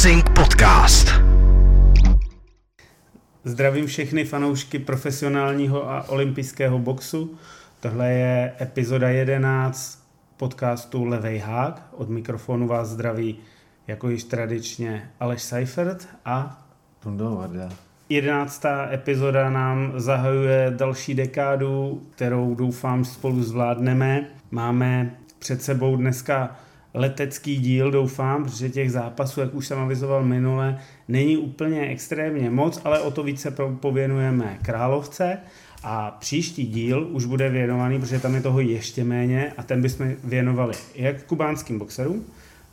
Boxing Podcast. Zdravím všechny fanoušky profesionálního a olympijského boxu. Tohle je epizoda 11 podcastu Levej hák. Od mikrofonu vás zdraví jako již tradičně Aleš Seifert a Jedenáctá epizoda nám zahajuje další dekádu, kterou doufám spolu zvládneme. Máme před sebou dneska letecký díl, doufám, protože těch zápasů, jak už jsem avizoval minule, není úplně extrémně moc, ale o to více pověnujeme Královce a příští díl už bude věnovaný, protože tam je toho ještě méně a ten bychom věnovali jak kubánským boxerům,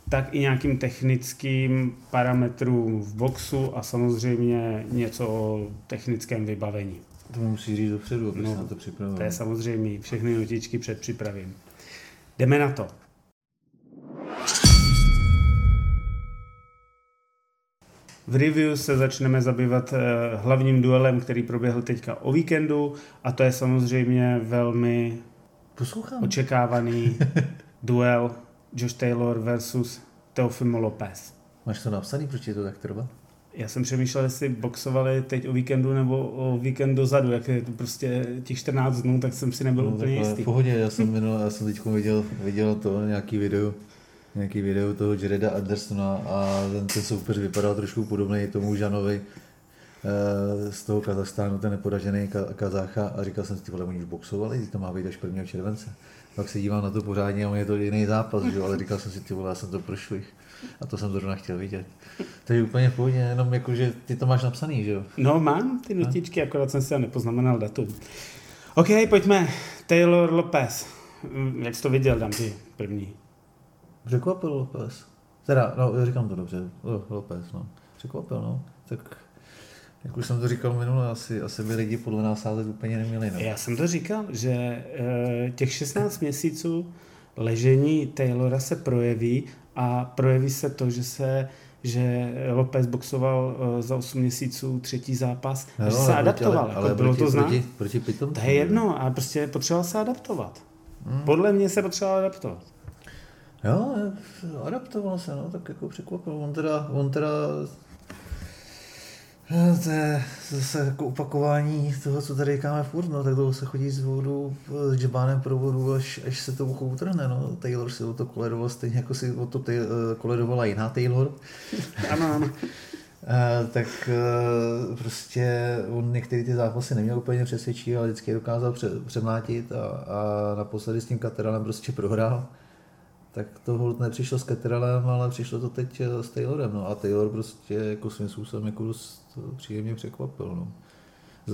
tak i nějakým technickým parametrům v boxu a samozřejmě něco o technickém vybavení. To musí říct dopředu, aby no, se na to připravil. To je samozřejmě, všechny notičky před připravím. Jdeme na to. V review se začneme zabývat eh, hlavním duelem, který proběhl teďka o víkendu a to je samozřejmě velmi Poslouchám. očekávaný duel Josh Taylor versus Teofimo Lopez. Máš to napsaný, proč je to tak trvá? Já jsem přemýšlel, jestli boxovali teď o víkendu nebo o víkend dozadu, jak je to prostě těch 14 dnů, tak jsem si nebyl no, úplně jistý. V pohodě, já jsem, minul, já jsem teď viděl, viděl to, nějaký video, nějaký video toho Jareda Andersona a ten, ten soupeř vypadal trošku podobný tomu Žanovi eh, z toho Kazachstánu, ten nepodažený Kazacha a říkal jsem si, ty oni už boxovali, to má být až 1. července. Pak se dívám na to pořádně a on je to jiný zápas, že? ale říkal jsem si, ty vole, já jsem to prošvih. A to jsem zrovna chtěl vidět. To je úplně v jenom jako, že ty to máš napsaný, že jo? No mám ty notičky, akorát jsem si nepoznamenal datum. OK, pojďme. Taylor Lopez. Jak jsi to viděl, dám ty první. Překvapil Lopez. Teda, no, já říkám to dobře. Lopez, no. Překvapil, no. Tak jak už jsem to říkal minule, asi, asi by lidi podle nás sázet úplně neměli. No. Já jsem to říkal, že e, těch 16 měsíců ležení Taylora se projeví a projeví se to, že se že Lopez boxoval uh, za 8 měsíců třetí zápas, no, že se adaptoval. Ale, jako ale bylo proti, to znát. Proti, proti pitom, to je jedno, a prostě potřeboval se adaptovat. Hmm. Podle mě se potřeboval adaptovat. Jo, adaptoval se, no, tak jako překvapil. On teda, on teda Eh, to je zase jako opakování toho, co tady říkáme furt, no, tak dlouho se chodí z vodu, s džebánem pro vodu, až, až se to ucho utrhne, no. Taylor si o to koledoval stejně, jako si o to tej, eh, koledovala jiná Taylor. Ano, ano. Tak prostě on některé ty zápasy neměl úplně přesvědčí, ale vždycky je dokázal pře- přemlátit a, a naposledy s tím Kateralem prostě prohrál tak to hold nepřišlo s Ketterelem, ale přišlo to teď eh, s Taylorem. No a Taylor prostě jako svým způsobem jako dost příjemně překvapil. No.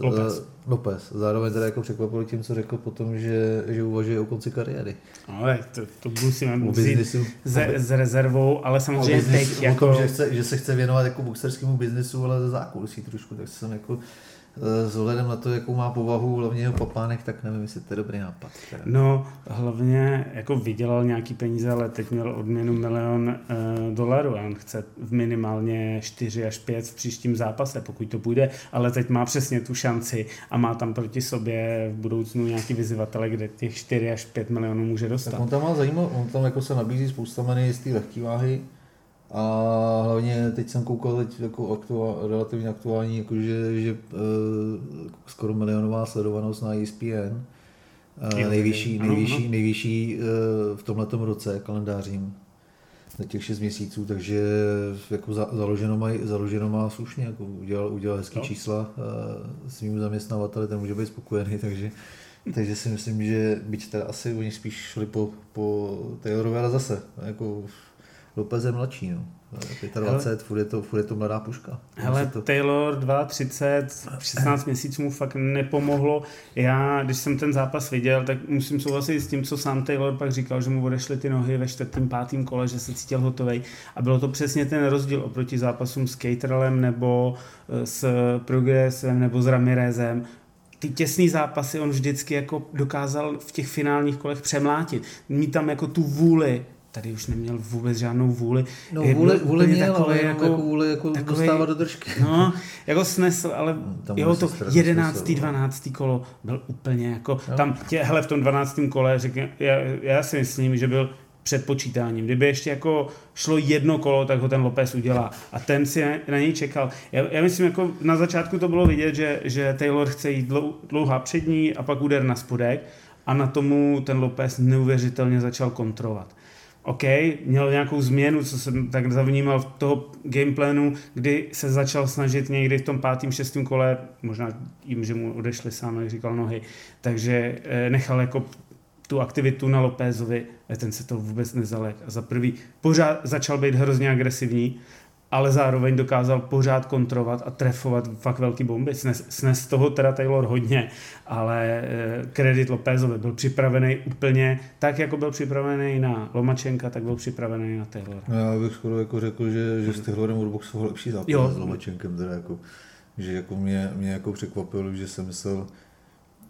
Lopez. Eh, Lopez. Zároveň teda jako překvapil tím, co řekl potom, že, že uvažuje o konci kariéry. Ale to, to musíme vzít s, s rezervou, ale samozřejmě teď jako... Tom, že, chce, že se chce věnovat jako boxerskému biznesu, ale za zákulisí trošku, tak jsem jako s ohledem na to, jakou má povahu hlavně jeho papánek, tak nevím, jestli to je dobrý nápad. Teda. No, hlavně jako vydělal nějaký peníze, ale teď měl odměnu milion e, dolarů a on chce v minimálně 4 až 5 v příštím zápase, pokud to půjde, ale teď má přesně tu šanci a má tam proti sobě v budoucnu nějaký vyzývatele, kde těch 4 až 5 milionů může dostat. Tak on tam má zajímavé, on tam jako se nabízí spousta meny z té lehké váhy, a hlavně teď jsem koukal teď jako aktuál, relativně aktuální, jakože, že uh, skoro milionová sledovanost na ESPN. Uh, nejvyšší, nejvyšší, nejvyšší uh, v tomto roce kalendářím za těch 6 měsíců, takže jako za, založeno, má, založeno má slušně, jako udělal, udělal hezký no. čísla uh, svým zaměstnavateli, ten může být spokojený, takže, takže si myslím, že byť teda asi oni spíš šli po, po Taylorové, ale zase, jako Lopez je mladší, no. 25, furt je, to, furt je to mladá puška. Hele, to... Taylor 2,30, 16 měsíců mu fakt nepomohlo. Já, když jsem ten zápas viděl, tak musím souhlasit s tím, co sám Taylor pak říkal, že mu odešly ty nohy ve čtvrtém, pátém kole, že se cítil hotový. A bylo to přesně ten rozdíl oproti zápasům s Caterellem nebo eh, s Progressem nebo s Ramirezem ty těsné zápasy on vždycky jako dokázal v těch finálních kolech přemlátit. Mít tam jako tu vůli tady už neměl vůbec žádnou vůli. No vůli, vůli měl, ale jako, jako vůli jako takový, dostávat do držky. No, jako snesl, ale tam jeho to 11. 12. kolo byl úplně jako, jo. tam tě, hele, v tom 12. kole, řekně, já, já si myslím, že byl před počítáním. Kdyby ještě jako šlo jedno kolo, tak ho ten Lopez udělá. A ten si na něj čekal. Já, já myslím, jako na začátku to bylo vidět, že, že Taylor chce jít dlou, dlouhá přední a pak úder na spodek a na tomu ten Lopez neuvěřitelně začal kontrolovat. OK, měl nějakou změnu, co jsem tak zavnímal v toho gameplanu, kdy se začal snažit někdy v tom pátém, šestém kole, možná tím, že mu odešli sám, jak říkal nohy, takže eh, nechal jako tu aktivitu na Lopézovi, ten se to vůbec nezalek. A za prvý pořád začal být hrozně agresivní, ale zároveň dokázal pořád kontrovat a trefovat fakt velký bomby. Snes, snes toho teda Taylor hodně, ale eh, kredit Lopézovi byl připravený úplně tak, jako byl připravený na Lomačenka, tak byl připravený na Taylor. No, já bych skoro jako řekl, že, že s Taylorem odboxoval lepší zápas jo. s Lomačenkem, teda jako, že jako mě, mě jako překvapilo, že jsem myslel,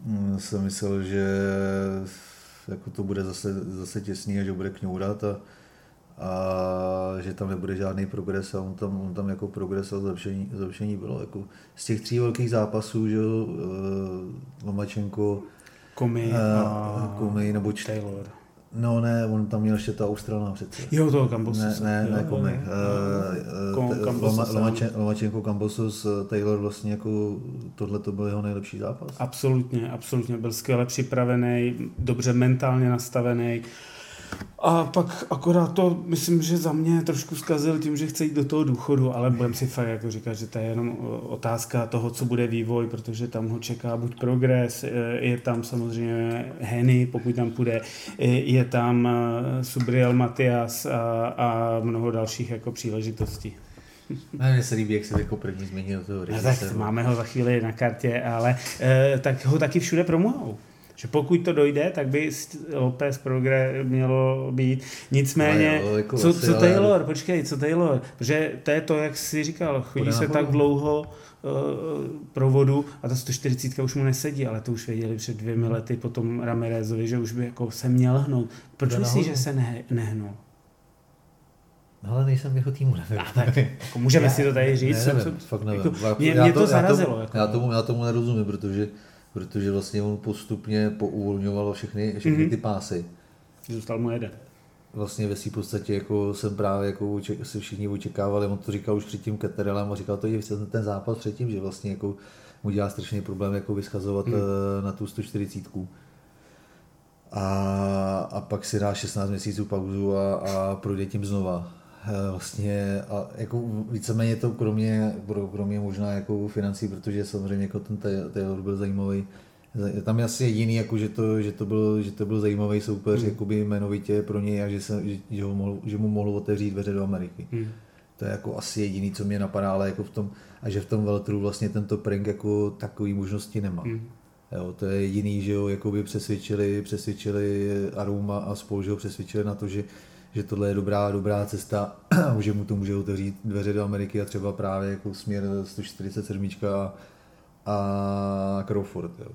mm, jsem myslel, že jako to bude zase, zase těsný a že bude kňourat a, a že tam nebude žádný progres a on tam, on tam jako progres a zlepšení, zlepšení bylo. Jako z těch tří velkých zápasů, že jo, uh, Lomačenko, Komi uh, a Komi, nebo č- Taylor. No ne, on tam měl ještě ta Australna přece. Jo, toho Cambosus. Ne, ne, ne, Komi. Lomačenko, Cambosus, Taylor vlastně jako tohle to byl jeho nejlepší zápas. Absolutně, absolutně. Byl skvěle připravený, dobře mentálně nastavený. A pak akorát to, myslím, že za mě trošku zkazil tím, že chce jít do toho důchodu, ale budem si fakt jako říkat, že to je jenom otázka toho, co bude vývoj, protože tam ho čeká buď progres, je tam samozřejmě Henny, pokud tam půjde, je tam eh, Subriel Matias a, a mnoho dalších jako příležitostí. Ne, mně se líbí, jak se jako první změnil toho no, tak máme ho za chvíli na kartě, ale eh, tak ho taky všude promujou. Že pokud to dojde, tak by Lopez Progre mělo být. Nicméně, no, jo, jako co, co Taylor, ale... počkej, co Taylor, protože to je to, jak jsi říkal, chodí se tak dlouho uh, provodu a ta 140 už mu nesedí, ale to už věděli před dvěmi lety potom Ramirezovi, že už by jako se měl hnout. Proč myslíš, že se ne, nehnul? No, ale nejsem jeho týmu, nevím. A tak, jako můžeme já, si to tady říct. Ne, nevím, co, fakt nevím. Jako, mě, mě to, to zarazilo. Já tomu, jako. já, tomu, já tomu nerozumím, protože protože vlastně on postupně pouvolňoval všechny, všechny mm-hmm. ty pásy. Zůstal mu jeden. Vlastně ve v podstatě jako jsem právě jako se všichni očekávali, on to říkal už před tím Keterelem a říkal to i ten zápas předtím, že vlastně jako mu dělá strašný problém jako vyschazovat mm. na tu 140. A, a pak si dá 16 měsíců pauzu a, a projde tím znova. Eh, vlastně a jako víceméně to kromě, kromě možná jako financí, protože samozřejmě jako ten Taylor byl zajímavý, tam je asi jediný, jako, že, to, že, to byl, že to byl zajímavý soupeř mm. jakoby jmenovitě pro něj a že, se, že, že, ho mohl, že mu mohl otevřít dveře do Ameriky. Mm. To je jako asi jediný, co mě napadá, ale jako v tom, a že v tom veltru vlastně tento prank jako takový možnosti nemá. Mm. Jo, to je jediný, že ho jakoby přesvědčili, přesvědčili Aruma a spolu, že ho přesvědčili na to, že že tohle je dobrá, dobrá cesta, že mu to může otevřít dveře do Ameriky a třeba právě jako směr 147 a, a Crawford. Jo.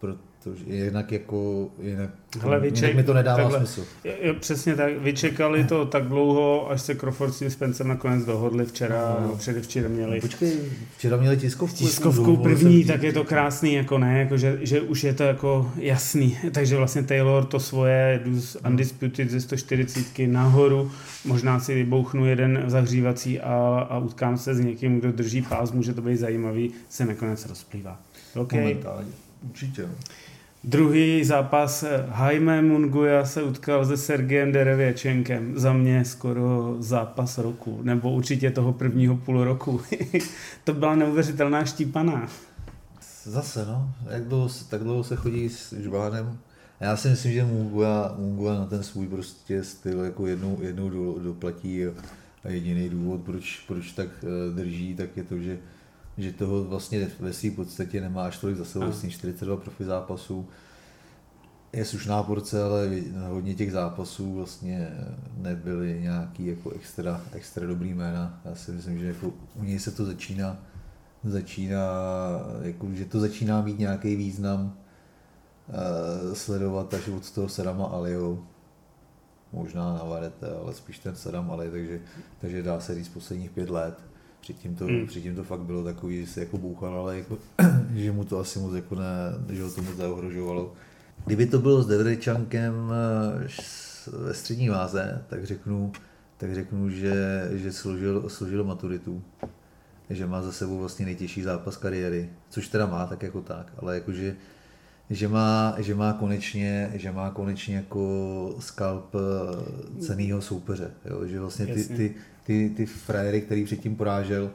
Proto, protože jinak jako, jinak, Hele, vyček, jinak mi to nedává takhle, smysl. Je, je, přesně tak, vyčekali to tak dlouho, až se Crawford s tím Spencer nakonec dohodli včera, no. předevčírem měli. Počkej, včera měli tiskovku. Tiskovku první, tak je to krásný, jako ne, jako že, že, už je to jako jasný. Takže vlastně Taylor to svoje jdu z Undisputed ze 140 nahoru, možná si vybouchnu jeden zahřívací a, a utkám se s někým, kdo drží pás, může to být zajímavý, se nakonec rozplývá. Okay. Momentálně, určitě. No. Druhý zápas Jaime Munguia se utkal se Sergejem Derevěčenkem. Za mě skoro zápas roku, nebo určitě toho prvního půl roku. to byla neuvěřitelná štípaná. Zase, no. Jak dlouho, tak dlouho se chodí s Žbánem. Já si myslím, že Munguia, Munguia na ten svůj prostě styl jako jednou, jednou doplatí a jediný důvod, proč, proč tak eh, drží, tak je to, že že toho vlastně ve své podstatě nemá až tolik za sebou, vlastně 42 profi zápasů. Je slušná porce, ale hodně těch zápasů vlastně nebyly nějaký jako extra, extra dobrý jména. Já si myslím, že jako u něj se to začíná, začíná jako, že to začíná mít nějaký význam uh, sledovat až od toho Sadama Alio, možná na Varete, ale spíš ten Sadam Ali, takže, takže dá se říct posledních pět let Předtím to, hmm. předtím to fakt bylo takový, že se jako bouchal, ale jako, že mu to asi moc jako ne, že ho to moc neohrožovalo. Kdyby to bylo s Devrečankem, ve střední váze, tak řeknu, tak řeknu že, že složil, složil maturitu. Že má za sebou vlastně nejtěžší zápas kariéry, což teda má tak jako tak, ale jakože že má, že má konečně, že má konečně jako skalp eh, cenýho soupeře, jo? že vlastně ty, ty, ty, ty frajery, který předtím porážel,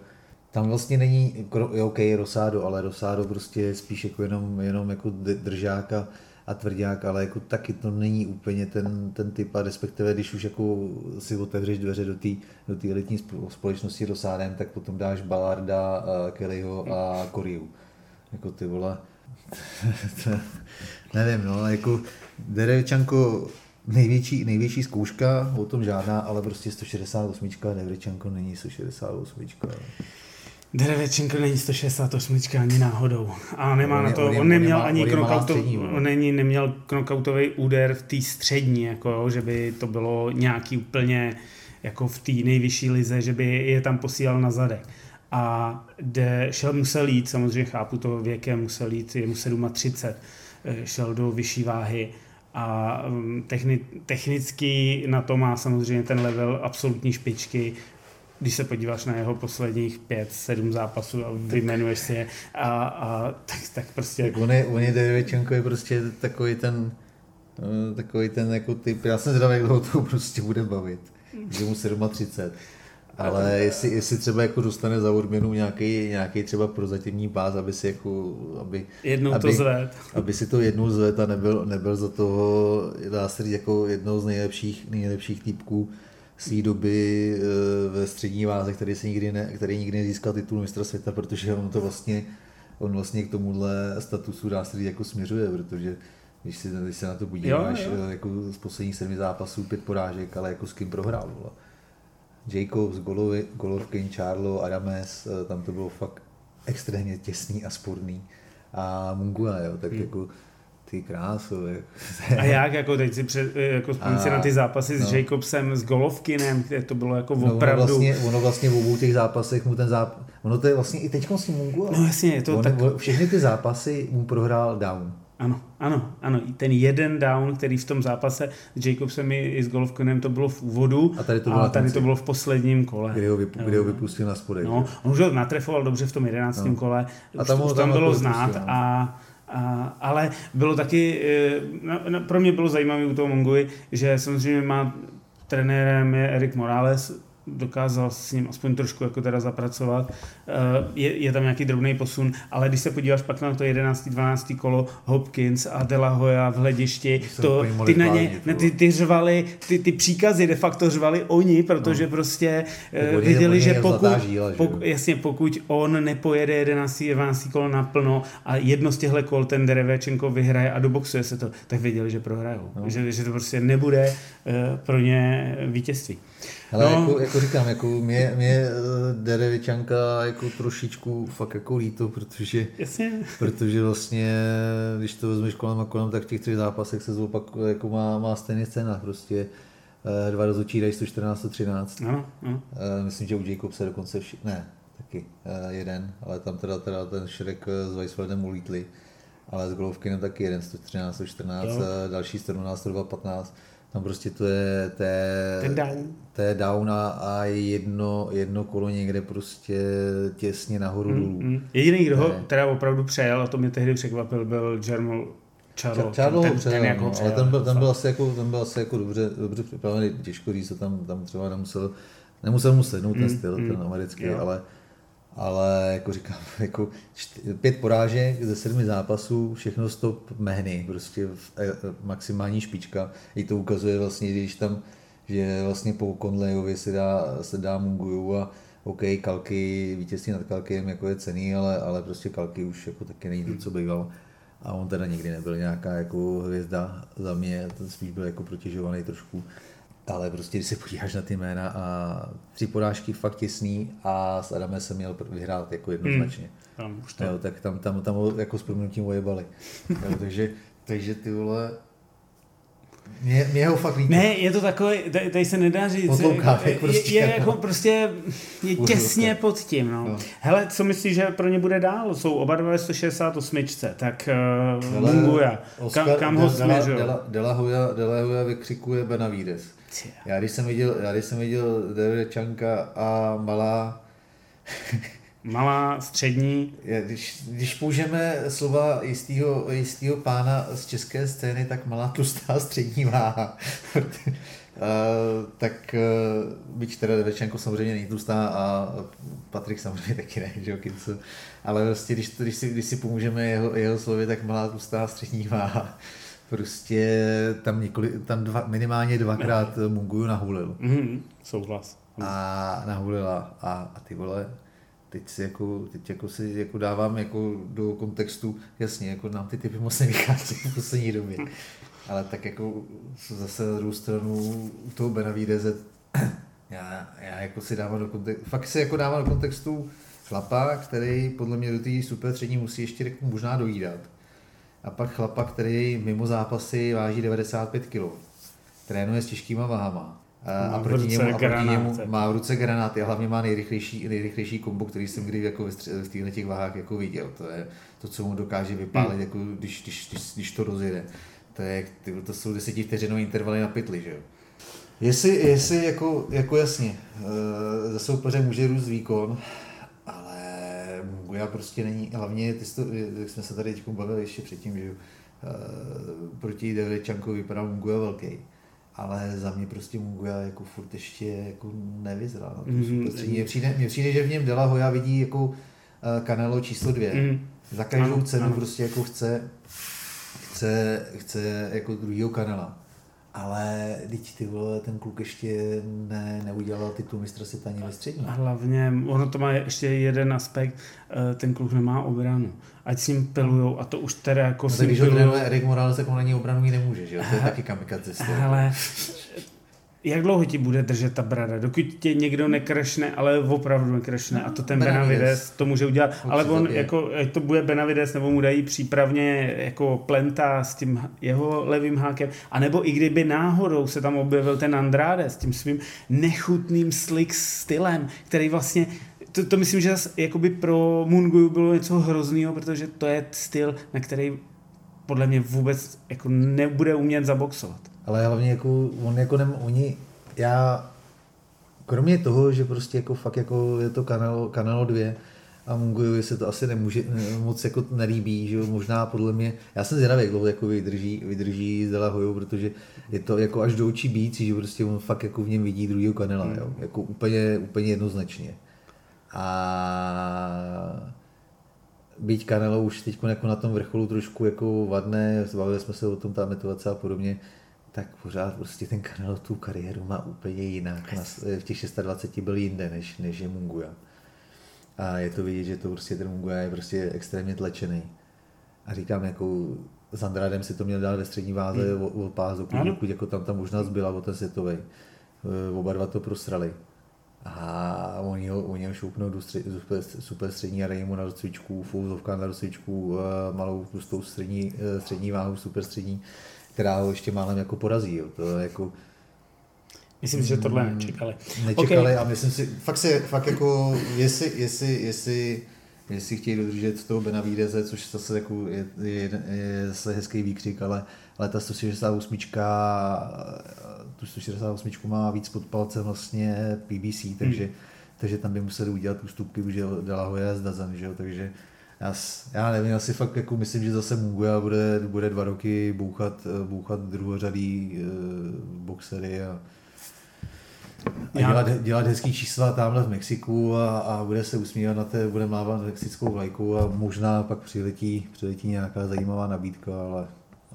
tam vlastně není, je OK, Rosado, ale Rosado prostě je spíš jako jenom, jenom jako držák a, a tvrdák, ale jako taky to není úplně ten, ten typ a respektive když už jako si otevřeš dveře do té do elitní společnosti Rosádem, tak potom dáš Ballarda, Kellyho a Koriu. Jako ty vole, nevím, no, jako Derečanko největší, největší zkouška, o tom žádná, ale prostě 168, Derečanko není 168. Derevečenko není 168 ani náhodou. A nemá on na to, on, on neměl ani knockoutov, on není, neměl knockoutový úder v té střední, jako jo, že by to bylo nějaký úplně jako v té nejvyšší lize, že by je tam posílal na zadek. A de, šel musel jít, samozřejmě chápu to věkem, musel jít, je mu 37, eh, šel do vyšší váhy a mm, techni, technicky na to má samozřejmě ten level absolutní špičky, když se podíváš na jeho posledních pět, sedm zápasů a vyjmenuješ si je a, a tak, tak prostě... Tak on je, on je Davidčenko je prostě takový ten eh, takový ten jako typ, já jsem zvědavý, jak dlouho to prostě bude bavit, že mu 37. Ale jestli, jestli třeba jako dostane za odměnu nějaký, nějaký třeba prozatímní pás, aby si jako, aby, jednou aby, to zved. Aby si to jednou zved a nebyl, nebyl za toho, dá se jako jednou z nejlepších, nejlepších týpků své doby eh, ve střední váze, který, se nikdy ne, který nikdy nezískal titul mistra světa, protože on to vlastně, on vlastně k tomuhle statusu dá se jako směřuje, protože když, si, když se na to podíváš, jo, jo. Eh, jako z posledních sedmi zápasů pět porážek, ale jako s kým prohrál. Vole. Jacobs, Golovkin, Charlo, Adames, eh, tam to bylo fakt extrémně těsný a sporný. A Mungua, jo, tak hmm. jako ty krásu. a jak, jako teď si před, jako si na ty zápasy no. s Jacobsem, s Golovkinem, kde to bylo jako no, opravdu... Ono vlastně, ono vlastně v obou těch zápasech mu ten zápas, ono to je vlastně i teď s Mungu, No jasně, je to on, tak... Všechny ty zápasy mu prohrál down. Ano, ano, ano. Ten jeden down, který v tom zápase s Jacobsem i s Golovkinem to bylo v úvodu a tady to bylo, a tady to bylo v posledním kole. Kdy ho, vypu, kdy ho vypustil na spodek. No, on už ho natrefoval dobře v tom jedenáctém no. kole, a tam, už, tam bylo znát vypustil, no. a a, ale bylo taky, e, pro mě bylo zajímavé u toho Mongui, že samozřejmě má trenérem je Erik Morales, dokázal s ním aspoň trošku jako teda zapracovat. Eh, je, je tam nějaký drobný posun, ale když se podíváš pak na to 11. 12. kolo Hopkins a De La Hoya v hledišti, to, ty na ně, ne, ty, ty řvali, ty, ty příkazy de facto řvali oni, protože no. prostě uh, viděli, že pokud, žíla, pokud, jasně, pokud on nepojede 11. 12. kolo naplno a jedno z těchto kol ten Derevečenko vyhraje a doboxuje se to, tak věděli, že prohrajou. No. Že, že to prostě nebude uh, pro ně vítězství. Ale no. jako, jako, říkám, jako mě, mě eh, Derevičanka jako trošičku fakt jako líto, protože, Jasně. protože vlastně, když to vezmeš kolem a kolem, tak v těch třech zápasech se zopakuje, jako má, má stejný scénář, prostě eh, dva rozhodčí dají 114 113. Ano, ano. Eh, myslím, že u Jacobse dokonce vši- ne, taky jeden, ale tam teda, teda ten Šrek s Weisfeldem ulítli, ale s Golovkinem taky jeden 113 114, jo. další 117 115 tam prostě to je, to je, Ten down. To je down a, a jedno, jedno kolo někde prostě těsně nahoru mm, dolů. Mm. Jediný, kdo ho teda opravdu přejel, a to mě tehdy překvapil, byl Jermel Charlo. Charlo ten, přejel, ten, jako no, ale ten byl, ten, byl asi jako, ten byl asi jako dobře, dobře připravený, těžko říct, tam, tam třeba nemusel, nemusel mu sednout mm, ten styl, mm, ten americký, jo. ale ale jako říkám, jako čty, pět porážek ze sedmi zápasů, všechno stop mehny, prostě e, maximální špička. I to ukazuje vlastně, když tam, že vlastně po Conleyovi se dá, se dá Munguju a OK, Kalky, vítězství nad Kalkem jako je cený, ale, ale prostě Kalky už jako taky není to, co býval. A on teda nikdy nebyl nějaká jako hvězda za mě, ten spíš byl jako protěžovaný trošku ale prostě, když se podíváš na ty jména a tři porážky fakt těsný a s Adamem jsem měl vyhrát jako jednoznačně. Hmm. to... jo, tak tam, tam, tam jako s proměnutím ojebali. jo, takže, takže ty vole, Mě, mě ho fakt líbí. Ne, je to takový, tady, se nedá říct. Otloukávek je, prostě. je, je jako prostě, je Už těsně to. pod tím, no. No. Hele, co myslíš, že pro ně bude dál? Jsou oba dva ve 168, tak uh, Hele, Munguja. Kam, Oscar kam ho De- Dela- směřují? Dela- De De La Hoya vykřikuje Benavides. Já když jsem viděl, já když jsem viděl Davide Čanka a Malá, Malá, střední, já, když, když použijeme slova jistého, jistého pána z české scény, tak malá tlustá střední váha. Uh, tak uh, byť teda Devečenko samozřejmě není tlustá a Patrik samozřejmě taky ne, že jo, Kincu. Ale prostě, když, když, si, když si pomůžeme jeho, jeho slovy, tak malá tlustá střední váha. Prostě tam, několik, tam dva, minimálně dvakrát Munguju nahulil. mhm, souhlas. A nahulila a, a ty vole, teď si jako, teď jako si jako dávám jako do kontextu, jasně, jako nám ty typy moc nevychází v poslední době. Ale tak jako zase na druhou stranu u toho Benavideze, já, já jako si dávám do kontextu, fakt si jako dávám do kontextu chlapa, který podle mě do té super střední musí ještě jako možná dojídat. A pak chlapa, který mimo zápasy váží 95 kg. Trénuje s těžkýma váhama. A, Má a v proti němu, a proti němu má v ruce granáty a hlavně má nejrychlejší, nejrychlejší kombo, který jsem kdy jako v těchto těch váhách jako viděl. To je to, co mu dokáže vypálit, Hmm. jako když, když, když, když, to rozjede. To, je, ty, to jsou desetivteřinové intervaly na pytli, že jo. Jestli, jestli jako, jako jasně, eh, za soupeře může růst výkon, Munguja prostě není, hlavně, ty to, jak jsme se tady teď bavili ještě předtím, že eh, proti Devečankovi vypadá Munguja velký. Ale za mě prostě Munguja jako furt ještě jako nevyzrál Mhm. mm-hmm. Mně přijde, mně přijde, že v něm Dela Hoya vidí jako Canelo číslo dvě. Mhm. Za každou Ano, cenu ano. prostě jako chce, chce, chce jako druhýho kanala. Ale teď ty vole, ten kluk ještě ne, neudělal titul mistra světa ani ve střední. A hlavně, ono to má ještě jeden aspekt, eh, ten kluk nemá obranu. Ať s ním pilujou, a to už teda jako No, s tak ním když ho Erik Morales, tak on něj obranu mít nemůže, že jo? To je taky kamikaze. Ale jak dlouho ti bude držet ta brada? Dokud tě někdo nekrešne, ale opravdu nekrešne. A to ten Benavides. Benavides to může udělat. Ho Ale on, jako, ať to bude Benavides, nebo mu dají přípravně jako plenta s tím jeho levým hákem. A nebo i kdyby náhodou se tam objevil ten Andrade s tím svým nechutným slick stylem, který vlastně to, to myslím, že zase jakoby pro Munguju bylo něco hroznýho, protože to je styl, na který podle mě vůbec jako nebude umět zaboxovat. Ale hlavně jako, on jako nem, oni, já, kromě toho, že prostě jako fakt jako je to kanál, kanál 2 a Mungujovi se to asi nemůže, ne, moc jako nelíbí, že jo, možná podle mě, já jsem zvědavý, jak dlouho jako vydrží, vydrží s Dela Hoyou, protože je to jako až do očí bíc, že prostě on fakt jako v něm vidí druhýho kanela, jo, jako úplně, úplně jednoznačně. A byť Canelo už teď jako na tom vrcholu trošku jako vadné, bavili jsme se o tom, ta motivace a podobně, tak pořád prostě ten Canelo tu kariéru má úplně jinak. Na, v těch 26 byl jinde, než, než je Munguja. A je to vidět, že to prostě ten Munguja je prostě extrémně tlačený. A říkám, jako s Andrádem si to měl dát ve střední váze hmm. o, o pás, dokud, jako tam ta možnost byla o ten světový. Oba dva to prosrali. A oni ho, oni ho šoupnou do střed, super, super střední a dají mu na rozcvičku, fouzovka na rozcvičku, eh, malou tlustou střední, eh, střední váhu, super střední, která ho ještě málem jako porazí. Jo. To jako Myslím si, že tohle nečekali. nečekali Okay. a myslím si, fakt se, fakt jako, jestli, jestli, jestli, jestli chtějí dodržet toho Benavideze, což zase jako je, je, je zase hezký výkřik, ale, ale ta 168 tu 168 má víc pod palcem vlastně PBC, takže, hmm. takže tam by museli udělat ústupky už Dela Hoya z Dazan, že jo, takže já, já nevím, asi fakt jako myslím, že zase Munguia bude, bude dva roky bouchat, bouchat druhořadý uh, boxery a, a Já- dělat, dělat hezký čísla tamhle v Mexiku a, a bude se usmívat na té, bude mávat mexickou vlajku a možná pak přiletí, přiletí nějaká zajímavá nabídka, ale,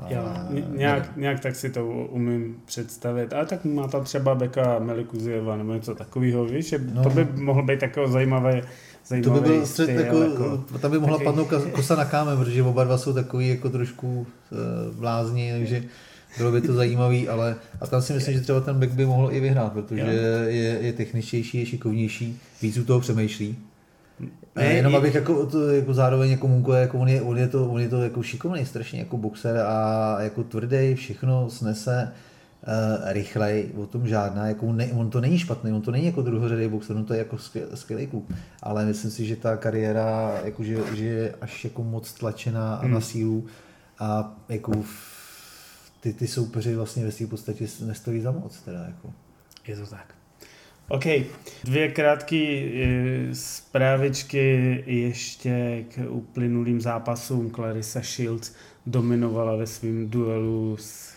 Já, ně- nějak, nějak tak si to umím představit. Ale tak má tam třeba Beka Melikuzieva nebo něco takového, víš, že No. to by mohl být takový zajímavý, To zajímavý by byl střed, styl, jako, jako, tam by mohla padnout kosa na kámen, protože oba dva jsou takový jako trošku uh, blázni, takže bylo by to zajímavý, ale a tam si myslím, že třeba ten back by mohl i vyhrát, protože je, je techničtější, je šikovnější, víc u toho přemýšlí. Ne, jenom abych jako, to, jako zároveň jako Munko, jako on, je, on, je to, on je to jako šikovný strašně jako boxer a jako tvrdý, všechno snese uh, rychlej, o tom žádná, jako on, ne, on to není špatný, on to není jako druhořadý boxer, on to je jako skvělý kluk, ale myslím si, že ta kariéra jako, že, že je až jako moc tlačená hmm. na sílu a jako ty, ty soupeři vlastně ve své podstatě nestojí za moc. Teda jako. Je to tak. OK, dvě krátké eh, zprávičky ještě k uplynulým zápasům. Clarissa Shields dominovala ve svém duelu s,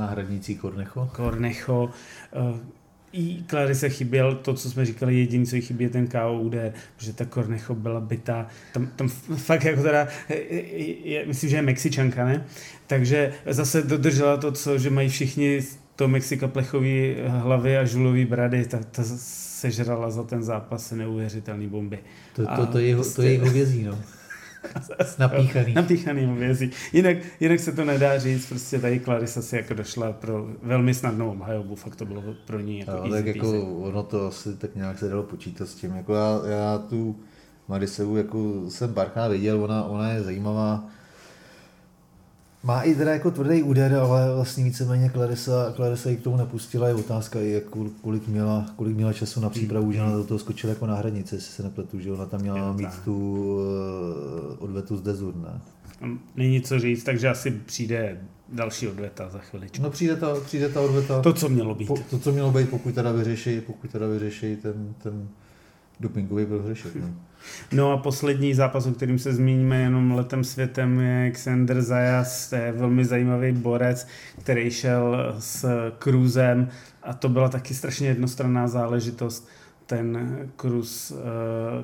s náhradnící Cornecho. Cornecho. Eh, I Clary se chyběl to, co jsme říkali, jediný, co jí chybí, je ten KOUD, protože ta Cornecho byla bytá. Tam, tam fakt jako teda, je, myslím, že je Mexičanka, ne? Takže zase dodržela to, co, že mají všichni to Mexika plechový hlavy a žulový brady, tak ta sežrala za ten zápas neuvěřitelný bomby. To, to, to, je, prostě... to je hovězí, no. Napíchaný. Napíchaný hovězí. Jinak, jinak se to nedá říct, prostě tady Clarissa si jako došla pro velmi snadnou obhajobu, fakt to bylo pro ní jako no, tak jako ono to asi tak nějak se dalo počítat s tím, jako já, já tu Marisevu jako jsem párkrát viděl, ona, ona je zajímavá, má i teda jako tvrdý úder, ale vlastně víceméně Clarissa, Clarissa ji k tomu nepustila. Je otázka, jak, kolik, měla, kolik měla času na přípravu, že ona do toho skočila jako náhradnice, jestli se nepletu, že ona tam měla mít tu uh, odvetu z Dezur, ne? Není co říct, takže asi přijde další odveta za chviličku. No přijde ta, přijde ta odveta. To, co mělo být. Po, to, co mělo být, pokud teda vyřeší, pokud teda vyřeší ten, ten dopingový prohřešek. No. No a poslední zápas, o kterým se zmíníme jenom letem světem, je Xander Zajas, to je velmi zajímavý borec, který šel s Cruzem a to byla taky strašně jednostranná záležitost. Ten Cruz, eh,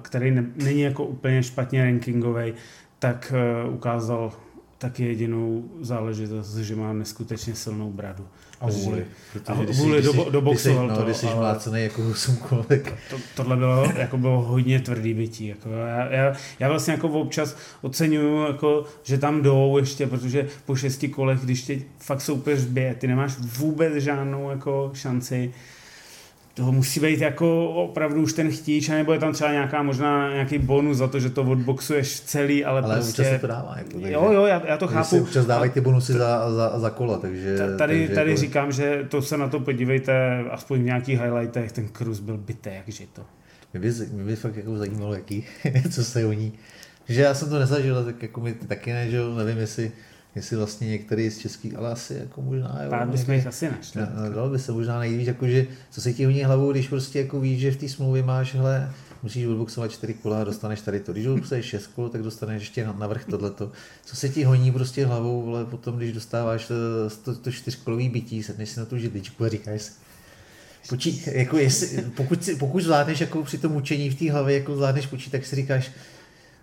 který ne, není jako úplně špatně rankingový, tak eh, ukázal taky jedinou záležitost, že má neskutečně silnou bradu. A vůli. A vůli do, do boxoval no, to. Když jsi mlácený jako sumkolek. To, tohle bylo, jako bylo hodně tvrdý bytí. Jako já, já, já, vlastně jako občas oceňuju, jako, že tam jdou ještě, protože po šesti kolech, když tě fakt soupeř bije, ty nemáš vůbec žádnou jako šanci toho musí být jako opravdu už ten chtíč, nebo je tam třeba nějaká možná nějaký bonus za to, že to odboxuješ celý, ale, ale prostě... se to dává. Jako, takže, jo, jo, já, já to chápu. Si občas dávají ty bonusy za, za, za kola, takže... Tady, takže tady jako... říkám, že to se na to podívejte, aspoň v nějakých highlightech, ten Cruz byl bytý, jakže to. Mě by, mě by fakt jako zajímalo, jaký, co se o ní... Že já jsem to nezažil, tak jako mi taky ne, že nevím, jestli jestli vlastně některý z českých, ale asi jako možná, jo. Pár bychom jich asi našli. Dalo by se možná nejvíc, jakože, co se ti honí hlavou, když prostě jako víš, že v té smlouvě máš, hele, musíš odboxovat čtyři kola a dostaneš tady to. Když odboxuješ šest kol, tak dostaneš ještě navrh tohleto. Co se ti honí prostě hlavou, ale potom, když dostáváš to, to, to čtyřkolový bytí, sedneš si na tu židličku a říkáš si, Počí, jako jestli, pokud, pokud zvládneš jako při tom učení v té hlavě, jako zvládneš počít, tak si říkáš,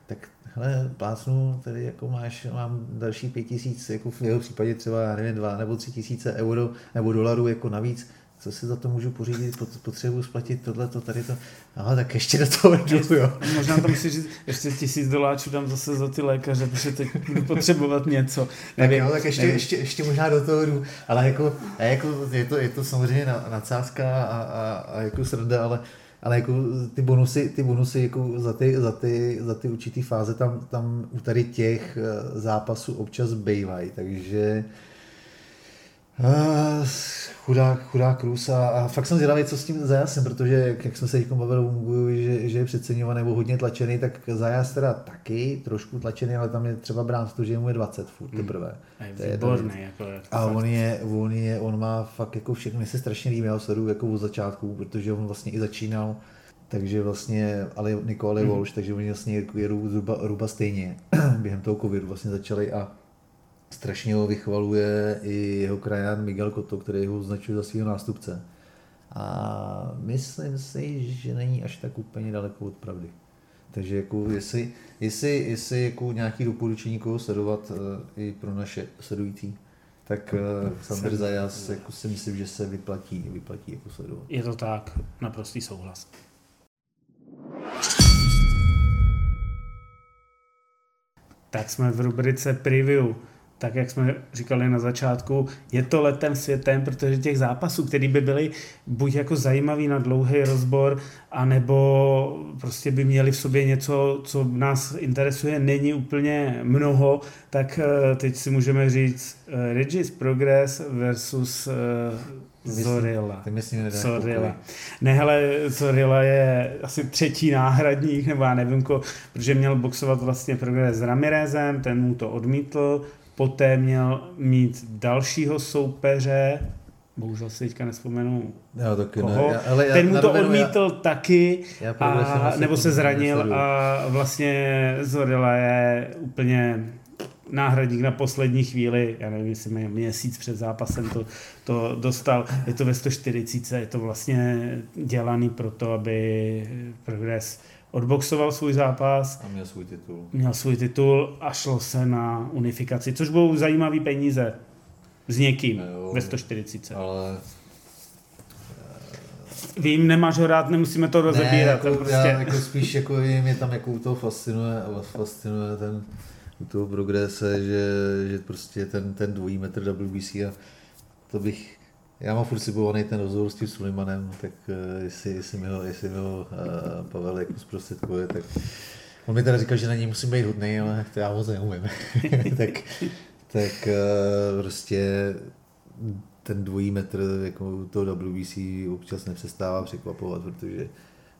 tak hele, plácnu, tady jako máš, mám další pět tisíc, jako v jeho případě třeba, já nevím, dva nebo tři tisíce euro nebo dolarů jako navíc, co si za to můžu pořídit, potřebuji splatit tohle, to, tady to. Aha, tak ještě do toho jdu, jo. Možná tam musíš říct, ještě tisíc doláčů dám zase za ty lékaře, protože teď budu potřebovat něco. Nevím, tak jo, tak ještě, ještě, ještě, možná do toho jdu, ale jako, jako je, to, je to samozřejmě nadsázka a, a, a jako srda, ale ale jako ty bonusy, ty bonusy jako za, ty, za, ty, za ty určitý fáze tam, tam u tady těch eh, zápasů občas bývají, takže uh, chudá, chudá Krus a, a, fakt jsem zvědavý, co s tím Zajasem, protože jak jsme se teď bavili o že, že je přeceňovaný nebo hodně tlačený, tak Zajas teda taky trošku tlačený, ale tam je třeba brát to, že mu je 20 furt hmm. teprve. Hmm. To je výborný. Jako je a on je, on je, on má fakt jako všechno, mě se strašně líbí, já ho sleduju jako od začátku, protože on vlastně i začínal takže vlastně ale Niko Ale Walsh, hmm. takže oni vlastně jedou zhruba, zhruba stejně během toho covidu vlastně začali a strašně ho vychvaluje i jeho krajan Miguel Cotto, který ho označuje za svého nástupce. A myslím si, že není až tak úplně daleko od pravdy. Takže jako jestli, jestli, jestli jako nějaký doporučení koho sledovat uh, i pro naše sledující, tak uh, Sander Zajas jako si myslím, že se vyplatí, vyplatí jako sledovat. Je to tak, naprostý souhlas. Tak jsme v rubrice preview tak jak jsme říkali na začátku, je to letem světem, protože těch zápasů, které by byly buď jako zajímavý na dlouhý rozbor, anebo prostě by měli v sobě něco, co nás interesuje, není úplně mnoho, tak eh, teď si můžeme říct uh, Regis Progress versus uh, Zorilla. Ty myslím, Zorilla. Ne, hele, Zorilla je asi třetí náhradník, nebo já nevím, ko, protože měl boxovat vlastně Progress s Ramirezem, ten mu to odmítl, poté měl mít dalšího soupeře, bohužel si teďka nespomenu já taky koho. Ne. Já, ale já, ten mu to odmítl já, taky, já a, nebo se zranil a vlastně Zorilla je úplně náhradník na poslední chvíli, já nevím, jestli měsíc před zápasem to, to dostal, je to ve 140, je to vlastně dělaný pro to, aby Progress odboxoval svůj zápas. A měl svůj titul. Měl svůj titul a šlo se na unifikaci, což budou zajímavý peníze s někým jo, ve 140. Ale Vím, nemáš ho rád, nemusíme to rozebírat. Ne, jako, prostě... já, jako spíš jako mě tam jako u toho fascinuje, fascinuje ten u toho progrese, že, že prostě ten, ten dvojí metr WBC a to bych, já mám furt slibovaný ten rozhovor s tím Sulimanem, tak uh, jestli, jestli mi ho, jestli mi ho uh, Pavel jako zprostředkuje, tak on mi teda říkal, že na něj musím být hodný, ale to já moc neumím. tak tak uh, prostě ten dvojí metr jako toho WBC občas nepřestává překvapovat, protože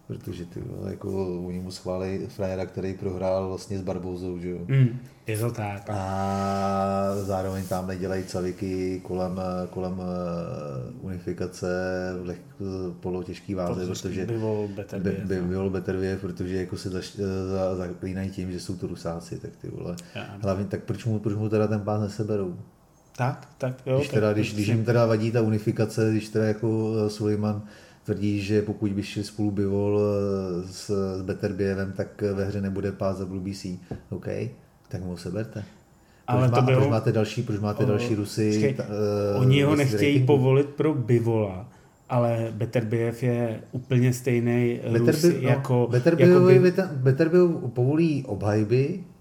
protože ty jako oni mu schválí frajera, který prohrál vlastně s Barbouzou, že jo. Mm, je to tak. A zároveň tam nedělají caviky kolem, kolem uh, unifikace v leh, polotěžký váze, protože by byl Beterbiev, by, by byl Beterbiev, protože jako se zaš, za, zaklínají tím, že jsou to rusáci, tak ty vole. Já, Hlavně, tak proč mu, proč mu teda ten pás neseberou? Tak, tak jo. Když, teda, když, když jim teda vadí ta unifikace, když teda jako Suleiman tvrdí, že pokud by šli spolu Bivol eh, s, s Beterbievem, tak ve hře nebude pás za WBC. OK, tak mu seberte. Proč, Ale má, to bylo... proč máte další, proč máte o, další Rusy? ta, uh, oni ho nechtějí ratingu? povolit pro Bivola, ale Beterbiev je úplně stejný Rus no, jako... Beterbiev jako by... povolí obhajby, Eh,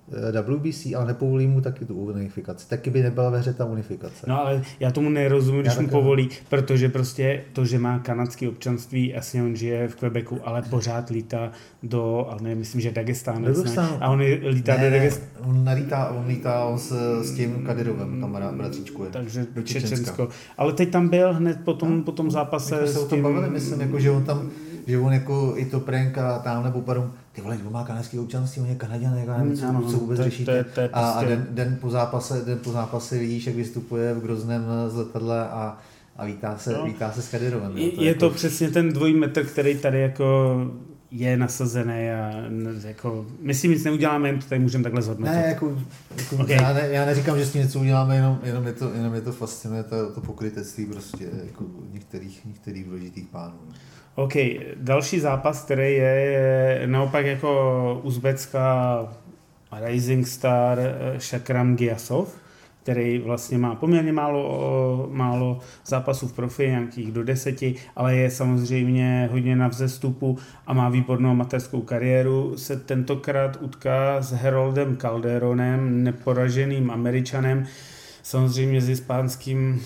WBC, ale nepovolí mu taky tu unifikaci. Taky by nebyla ve hře ta unifikace. No ale já tomu nerozumím, když mu povolí, protože prostě to, že má kanadské občanství, jasně on žije v Quebecu, ale pořád lítá do, ale ne, myslím, že Dagestánu. A on lítá ne, do Dagestánu. On nelítá, on lítá on s, s tím Kadirovem, kamarád, bratříčku je. Takže do Čečensko. Ale teď tam byl hned po tom, no, po tom zápase. My se o tom bavili, myslím, jako, že on tam že on jako i to prank a tam nebo parum, ty vole, on má kanadský občanství, on je Kanaděn, jako nevím, co, co vůbec to, řešíte. To, to, to, a, a den, den, po zápase, den po zápase vidíš, jak vystupuje v Grozném z letadle a a vítá se, no. vítá se s Kadirovem. Je, to, je jako... to přesně ten dvojí metr, který tady jako je nasazený a jako, my si nic neuděláme, jen to tady můžeme takhle zhodnotit. Ne, jako, jako okay. já, ne, já, neříkám, že s tím něco uděláme, jenom, jenom, je, to, jenom je to fascinuje to, to pokrytectví prostě jako některých, některých důležitých pánů. OK, další zápas, který je, naopak jako uzbecká Rising Star eh, Shakram Giasov, který vlastně má poměrně málo, málo zápasů v profi, nějakých do deseti, ale je samozřejmě hodně na vzestupu a má výbornou amatérskou kariéru. Se tentokrát utká s Heroldem Calderonem, neporaženým američanem, samozřejmě s hispánským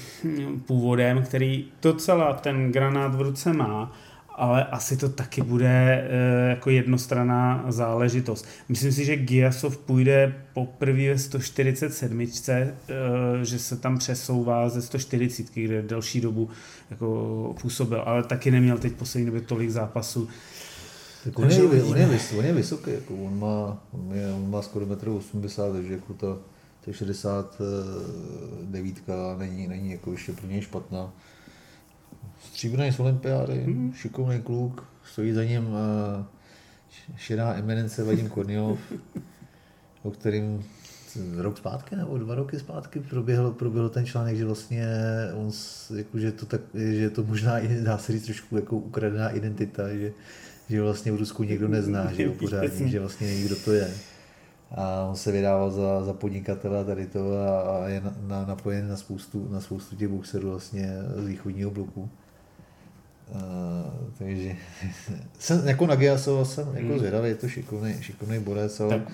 původem, který docela ten granát v ruce má ale asi to taky bude e, jako jednostranná záležitost. Myslím si, že Giasov půjde poprvé ve 147, e, že se tam přesouvá ze 140, kde delší dobu jako působil, ale taky neměl teď poslední době tolik zápasů. Tak on, je, on, je, on je vysoký, jako on, má, on, je, on má skoro 1,80 m, takže jako ta, ta 69 není, není jako ještě pro něj špatná stříbrný z olympiády, hmm. šikovný kluk, stojí za ním uh, šedá eminence Vadim Korniov, o kterým rok zpátky nebo dva roky zpátky proběhl, proběhl ten článek, že vlastně on, jako, že, to tak, že to možná dá se říct trošku jako ukradená identita, že, že vlastně v Rusku někdo nezná, že jo, pořádně, že vlastně neví, kdo to je. A on se vydával za, za podnikatele tady to a, a je na, na, napojen na spoustu, na spoustu těch boxerů vlastně z východního bloku. Uh, takže jsem jako na Giasova jsem jako hmm. zvědavý, je to šikovný, šikovný borec, ale, tak.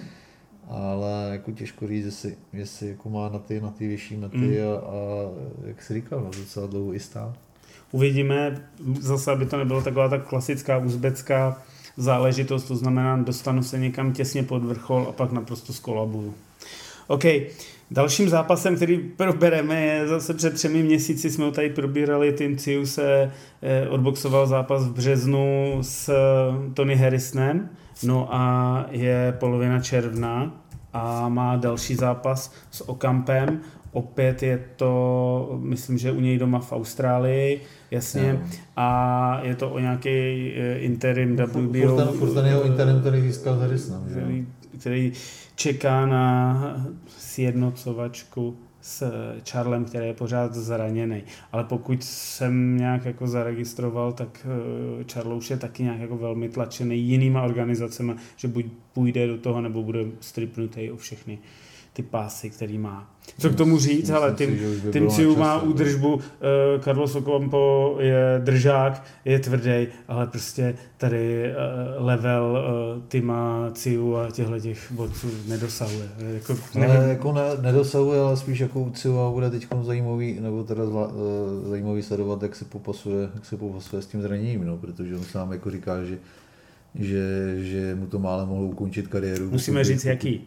ale jako těžko říct, jestli, jestli jako má na ty, na ty vyšší mety mm. a, a, jak jsi říkal, no, docela dlouho i stál. Uvidíme, zase aby to nebylo taková ta klasická uzbecká záležitost, to znamená, dostanu se někam těsně pod vrchol a pak naprosto skolabuju. OK, dalším zápasem, který probereme, je zase před třemi měsíci jsme ho tady probírali, Tim Ciu se eh, odboxoval zápas v březnu s eh, Tony Harrisonem, no a je polovina června a má další zápas s Okampem, opět je to, myslím, že u něj doma v Austrálii, jasně, no. a je to o nějaký eh, interim WBO. Furt ten, furt ten jeho interim, který získal Harrison, který, který čeká na sjednocovačku s Charlem, který je pořád zraněný. Ale pokud jsem nějak jako zaregistroval, tak eh, Charles už je taky nějak jako velmi tlačený jinýma organizacemi, že buď půjde do toho, nebo bude stripnutý o všechny ty pásy, který má. Co k tomu říct, ale tím, tím si má údržbu, uh, Carlos Ocampo je držák, je tvrdý, ale prostě tady uh, level uh, Tima, Ciu a těchto těch borců nedosahuje. Jako, nevím. ale jako ne, nedosahuje, ale spíš jako u Ciu a bude teď zajímavý, nebo teda zla, uh, zajímavý sledovat, jak se popasuje, jak se popasuje s tím zraněním, no, protože on sám jako říká, že že, že mu to mále mohlo ukončit kariéru. Musíme říct, jaký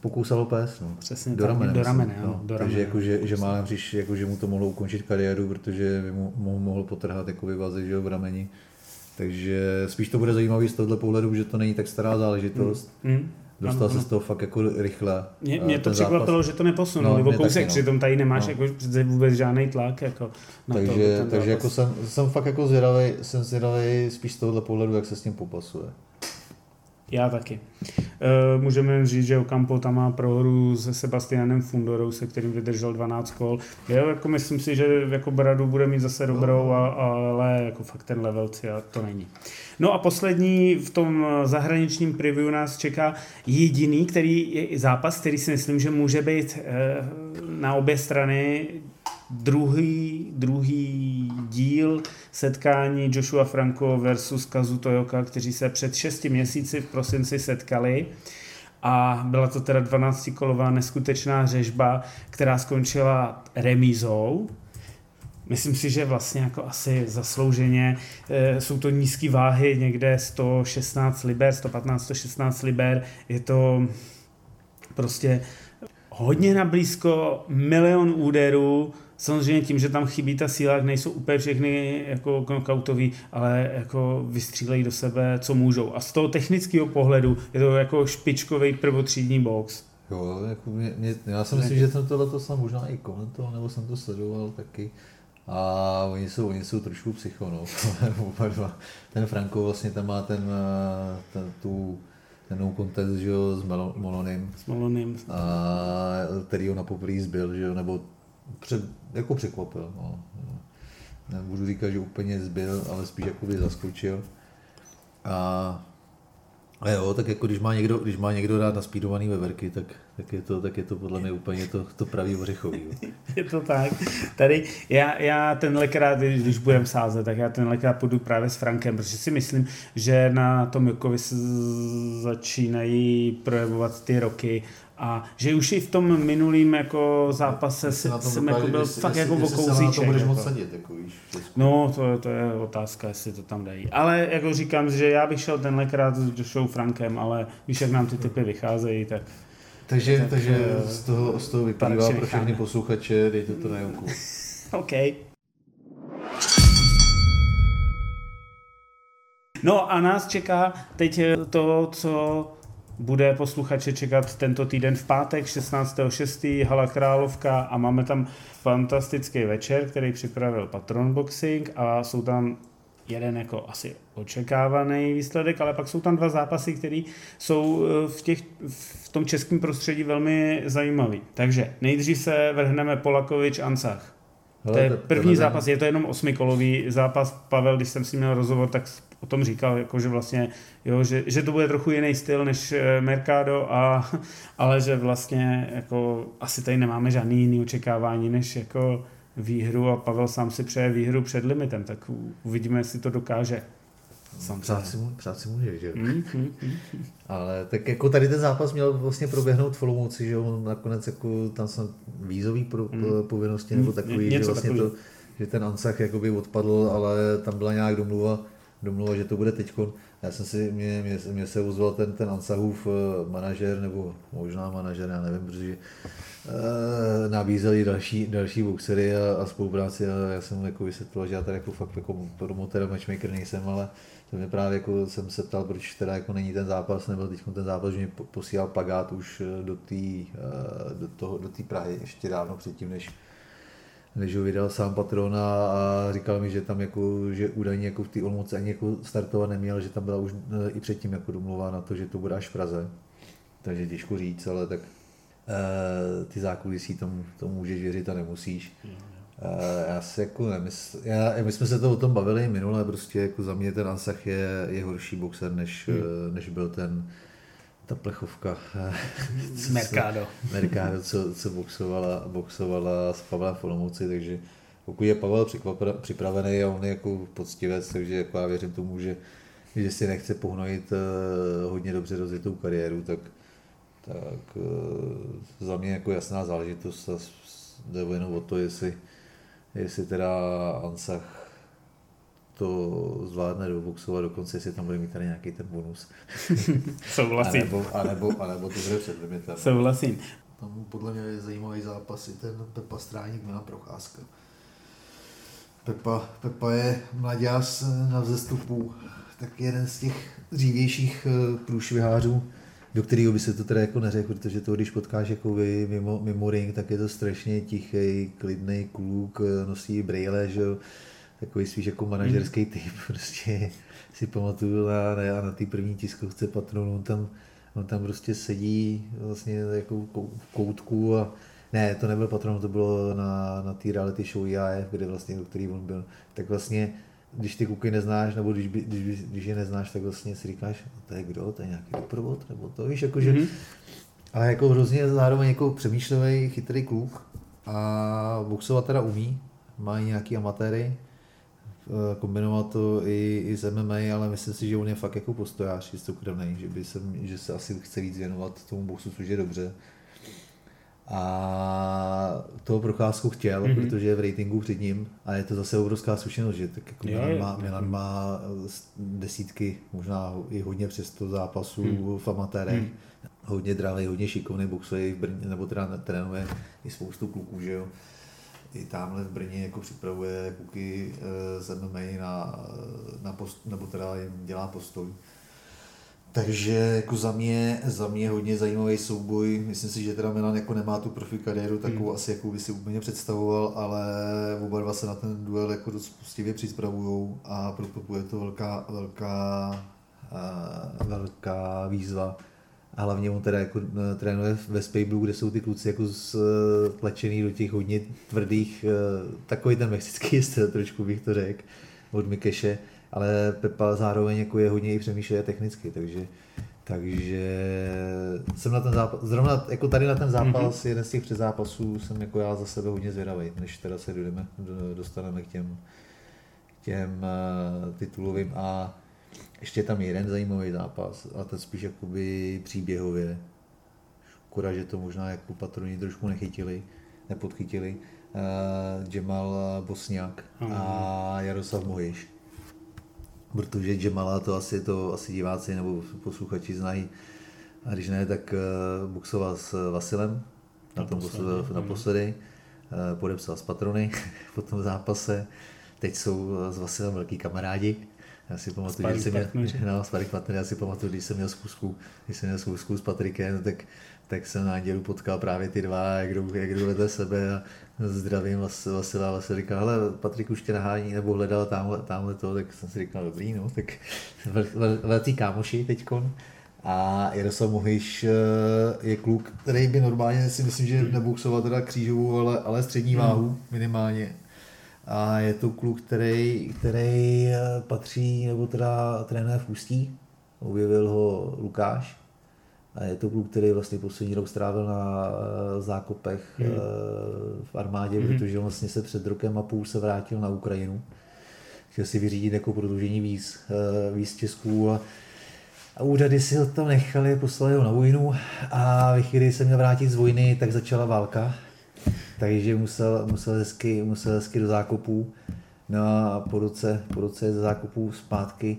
Pokousalo pes, no. Přesně do ramene, do ramene, no. ano, do ramene. Takže jako, že, že málem příš, jako, že mu to mohlo ukončit kariéru, protože by mu, mu mohl potrhat jako vazy, že jo, v rameni. Takže spíš to bude zajímavý z tohohle pohledu, že to není tak stará záležitost. Mm. Mm. Dostal ano, se z toho fakt jako rychle. Mě, mě to překvapilo, že to neposunuli no, o kousek, no. přitom tady nemáš no. jako vůbec žádný tlak. Jako na takže to, takže jako jsem, jsem fakt jako zvědavý, jsem zvědavý spíš z tohohle pohledu, jak se s ním popasuje. Já taky. E, můžeme říct, že Ocampo tam má prohru se Sebastianem Fundorou, se kterým vydržel 12 kol. Jo, jako myslím si, že jako Bradu bude mít zase dobrou, a, ale jako fakt ten level to není. No a poslední v tom zahraničním preview nás čeká jediný který je zápas, který si myslím, že může být e, na obě strany druhý, druhý díl setkání Joshua Franco versus Kazu Toyoka, kteří se před 6 měsíci v prosinci setkali. A byla to teda 12-kolová neskutečná řežba, která skončila remízou. Myslím si, že vlastně jako asi zaslouženě e, jsou to nízké váhy, někde 116 liber, 115, 116 liber, je to prostě hodně na blízko, milion úderů, Samozřejmě tím, že tam chybí ta síla, nejsou úplně všechny jako knockoutový, ale jako vystřílejí do sebe, co můžou. A z toho technického pohledu je to jako špičkový prvotřídní box. Jo, jako mě, mě, já si myslím, že jsem tohle jsem možná i komentoval, nebo jsem to sledoval taky. A oni jsou, oni jsou trošku psycho, no. ten Franko vlastně tam má ten, ten tu, ten no contest, že jo, s Molonym. S Molonym. A, který ho na poprvé zbyl, že jo, nebo před, jako překvapil. No. Nebudu říkat, že úplně zbyl, ale spíš jako by zaskočil. A, a jo, tak jako když má někdo, když má někdo rád naspídovaný veverky, tak, tak, je to, tak je to podle mě úplně to, to pravý ořechový. je to tak. Tady já, já tenhlekrát, když budem sázet, tak já tenhlekrát půjdu právě s Frankem, protože si myslím, že na tom Jokovi začínají projevovat ty roky a že už i v tom minulým jako zápase se, jsem jako byl jestli, fakt jestli, jako jestli vokouzíček. Se na to budeš jako. moc sadit, jako víš. No, to, to je otázka, jestli to tam dají. Ale jako říkám, že já bych šel tenhlekrát s Joshou Frankem, ale víš, jak nám ty typy vycházejí, tak... Takže, tak, takže eh, z toho, z toho vyplývá pro všechny posluchače, dejte to na Jonku. OK. No a nás čeká teď to, co bude posluchače čekat tento týden v pátek 16.6. Hala Královka a máme tam fantastický večer, který připravil Patron Boxing a jsou tam jeden jako asi očekávaný výsledek, ale pak jsou tam dva zápasy, které jsou eh, v, těch, v tom českém prostředí velmi zajímavý. Takže nejdřív se vrhneme Polakovič Ansach. To je první zápas, je to jenom osmikolový zápas. Pavel, když jsem si měl rozhovor, tak o tom říkal, jako že vlastně, jo, že, že to bude trochu jiný styl než eh, Mercado, a, ale že vlastně jako asi tady nemáme žádný jiný očekávání, než jako výhru a Pavel sám si přeje výhru před limitem, tak uvidíme, jestli to dokáže. Přát si, přát si může, že mm, mm, mm. Ale tak jako tady ten zápas měl vlastně proběhnout v Olomouci, že on nakonec jako tam jsou vízový pro, mm. povinnosti nebo takový, že vlastně takový. to, že ten Ansach jakoby odpadl, ale tam byla nějak domluva, domluva, že to bude teďkon. Já jsem si, mě, mě, mě se ozval ten, ten Ansahův eh, manažer, nebo možná manažer, já nevím, protože e, nabízeli další, další boxery a, a spolupráci a já jsem jako vysvětlil, že já tady jako fakt jako promoter a matchmaker nejsem, ale to mě právě jako jsem se ptal, proč teda jako není ten zápas, nebo teď ten zápas, že mě posílal plagát už eh, do té do toho, do Prahy ještě dávno předtím, než, než ho vydal sám patron a, říkal mi, že tam jako, že údajně jako v té Olomouci ani jako startovat neměl, že tam byla už e, i předtím jako domluva na to, že to bude až v Praze. Takže těžko říct, ale tak e, ty zákulisí tomu, tomu můžeš věřit a nemusíš. E, já si jako nemysl, já, my jsme se to o tom bavili minule, prostě jako za mě ten Ansach je, je horší boxer, než, hmm. než byl ten ta plechovka. Mercado. Mercado, co, co boxovala, boxovala s Pavlem Folomouci, takže pokud je Pavel připravený a on je jako poctivec, takže jako já věřím tomu, že, že si nechce pohnojit uh, hodně dobře rozjetou kariéru, tak, tak uh, za mě jako jasná záležitost a jde jenom o to, jestli, jestli teda Ansach to zvládne doboxovat, dokonce jestli tam bude mít tady nějaký ten bonus. Souhlasím. a, nebo, a, nebo, a nebo to bude před limitem. Souhlasím. Tam podle mě je zajímavý zápas i ten Pepa Stráník Milan Procházka. Pepa, Pepa je mladěz na vzestupu, tak jeden z těch dřívějších eh, průšvihářů, do kterého by se to teda jako neřekl, protože to, když potkáš jako vy mimo, mimo ring, tak je to strašně tichý, klidný kluk, nosí brýle, že jo takový spíš jako manažerský typ, prostě si pamatuju na, na, na té první tiskovce patronu, on tam, on tam prostě sedí vlastně jako v koutku a ne, to nebyl patron, to bylo na, na té reality show IAF, kde vlastně, do který on byl, tak vlastně když ty kuky neznáš, nebo když, když, když je neznáš, tak vlastně si říkáš, to je kdo, to je nějaký doprovod, nebo to? Víš, jakože, mm-hmm. ale jako hrozně zároveň jako přemýšlivý, chytrý kluk a boxovat teda umí, má nějaký amatéry, kombinovat to i, i s MMA, ale myslím si, že on je fakt jako postojář, je soukromý, že, by se, že se asi chce víc věnovat tomu boxu, což je dobře. A toho procházku chtěl, mm-hmm. protože je v ratingu před ním a je to zase obrovská zkušenost, že tak jako jo, Milan, má, Milan má desítky, možná i hodně přes to zápasů mm. v amatérech. Mm. Hodně drahý, hodně šikovný boxuje v Brně, nebo teda trénuje i spoustu kluků, že jo i tamhle v Brně jako připravuje kuky eh, z MMA na, na post, nebo teda jim dělá postoj. Takže jako za mě, za mě hodně zajímavý souboj. Myslím si, že teda Milan jako nemá tu profi kariéru takovou hmm. asi, jakou by si úplně představoval, ale oba dva se na ten duel jako dost pustivě připravují a proto bude to velká, velká, uh, velká výzva a hlavně on teda jako eh, trénuje ve Spejblu, kde jsou ty kluci jako stlačený do těch hodně tvrdých, eh, takový ten mexický styl, trošku bych to řekl, od Mikeše, ale Pepa zároveň jako je hodně i přemýšlí technicky, takže takže jsem na ten zápas, zrovna jako tady na ten zápas, mm-hmm. jeden z těch předzápasů jsem jako já za sebe hodně zvědavý, než teda se jdeme, dostaneme k těm, k těm uh, titulovým a ještě tam jeden zajímavý zápas, a to spíš jakoby příběhově. Škoda, že to možná jako patroni trošku nechytili, nepodchytili. Uh, Jamal Bosňák a Jaroslav Mojiš. Protože Jamala to asi, to asi diváci nebo posluchači znají. A když ne, tak uh, boxoval s Vasilem na tom naposledy. Uh, podepsal s patrony po tom zápase. Teď jsou s Vasilem velký kamarádi já si pamatuju, že jsem měl, no, sparring partner, já si pamatuju, když jsem měl zkusku, když jsem měl zkusku s Patrikem, tak, tak jsem na dělu potkal právě ty dva, jak jdou, jak jdou vedle sebe a zdravím Vasila, Vasil říkal, ale Patrik už tě nahání, nebo hledal tamhle, tamhle to, tak jsem si říkal, dobrý, no, tak velcí kámoši teďkon. A Jaroslav Mohyš eh, je kluk, který by normálně si myslím, že neboxoval teda křížovou, ale, ale střední hmm. váhu minimálně a je to kluk, který, který eh, patří, nebo teda trénuje v Ústí, objevil ho Lukáš, a je to kluk, který vlastně poslední rok strávil na eh, zákopech hmm. Eh, v armádě, hmm. protože on vlastně se před rokem a půl se vrátil na Ukrajinu. chtěl si vyřídit jako prodloužení víz, víz Česků a, a úřady si ho tam nechali, poslali ho na vojnu a ve chvíli, kdy se měl vrátit z vojny, tak začala válka, takže musel, musel, hezky, musel hezky do zákopů. No a po roce, po roce ze zákopů zpátky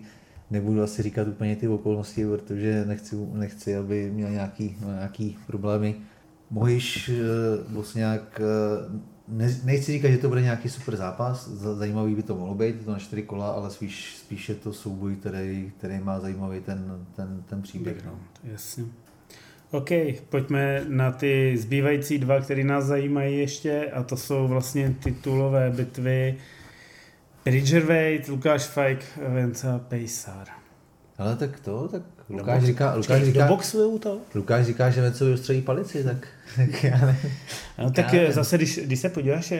nebudu asi říkat úplně ty okolnosti, protože nechci, nechci aby měl nějaký, nějaký problémy. Mojiš Bosňák, ne, nechci říkat, že to bude nějaký super zápas, zajímavý by to mohlo být, to na čtyři kola, ale spíš, spíš je to souboj, který, který má zajímavý ten, ten, ten příběh. No. Jasně. OK, pojďme na ty zbývající dva, které nás zajímají ještě, a to jsou vlastně titulové bitvy Ridgerweight, Lukáš Fajk, Venca Pejsar. Ale tak to, tak Lukáš říká, Lukáš říká, to? Lukáš říká, že Vencovi ustřelí palici, tak, tak já ne. No, tak já zase, když, když se podíváš,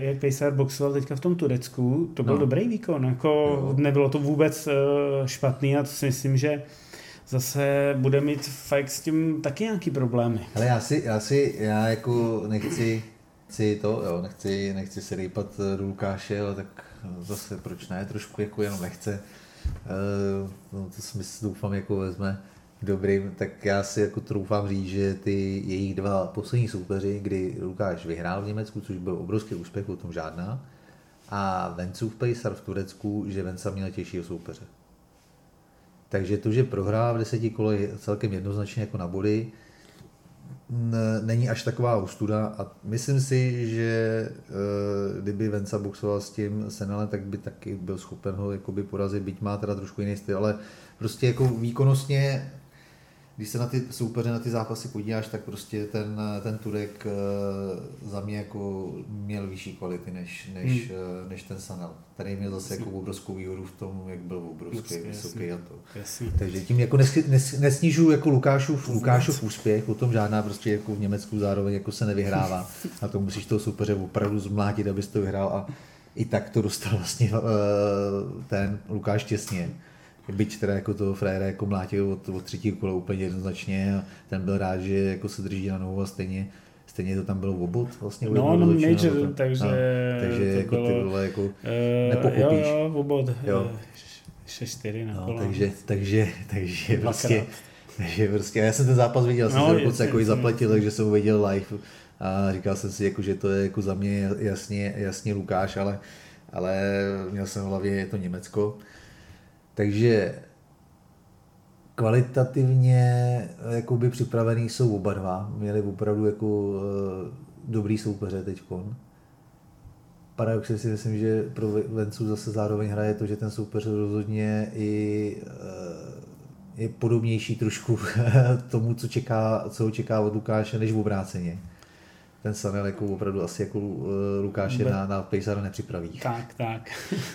jak Pejsar boxoval teďka v tom Turecku, to byl no. dobrý výkon, jako no. nebylo to vůbec uh, špatný a to si myslím, že zase bude mít Fajk s tím taky nějaký problémy. Ale já si, já si, já jako nechci, nechci to, jo, nechci, nechci se rýpat do Lukáše, ale tak zase proč ne, trošku jako jenom nechce. Uh, no, to smysl doufám jako vezme dobrým, tak já si jako troufám říct, že ty jejich dva poslední soupeři, kdy Lukáš vyhrál v Německu, což byl obrovský úspěch, o tom žádná, a Vencův Pejsar v Turecku, že Venca měl těžšího soupeře. Takže to, že prohrál v deseti kole celkem jednoznačně jako na body, není až taková ostuda a myslím si, že eh, kdyby Venca boxoval s tím Senalem, tak by taky byl schopen ho jakoby porazit, byť má teda trošku jiný styl, ale prostě jako výkonnostně když se na ty soupeře, na ty zápasy podíváš, tak prostě ten, ten Turek eh, za mě jako měl vyšší kvality než, než, hmm. Eh, než ten Sanel. Tady měl zase jako obrovskou výhodu v tom, jak byl obrovský, jasný, vysoký a to. Jasný. Takže tím jako nes, nes, nesnižuju jako Lukášův, Lukášův úspěch, o tom žádná prostě jako v Německu zároveň jako se nevyhrává a to musíš toho soupeře opravdu zmlátit, abys to vyhrál a i tak to dostal vlastně eh, ten Lukáš těsně byť teda jako toho frajera jako mlátil od, od třetí kola úplně jednoznačně a ten byl rád, že jako se drží na nohu a stejně stejně to tam bylo v obod vlastně. No, no major, tam, takže, no, takže to jako bylo, ty vole jako uh, nepokupíš. Jo, jo, v obod. Jo. 6-4 na no, takže, takže, takže vlastně, takže prostě, já jsem ten zápas viděl, no, jsem se jako zaplatil, takže jsem ho viděl live a říkal jsem si, jako, že to je jako za mě jasně, jasně Lukáš, ale, ale měl jsem v hlavě, je to Německo. Takže kvalitativně jakoby připravený jsou oba dva. Měli opravdu jako eh, dobrý soupeře teď. Paradoxně si myslím, že pro Vencu zase zároveň hraje to, že ten soupeř rozhodně i eh, je podobnější trošku tomu, co, čeká, co ho čeká od Lukáše, než v obráceně ten Sanel jako opravdu asi jako uh, Lukáše na, na Pejsara nepřipraví. Tak, tak.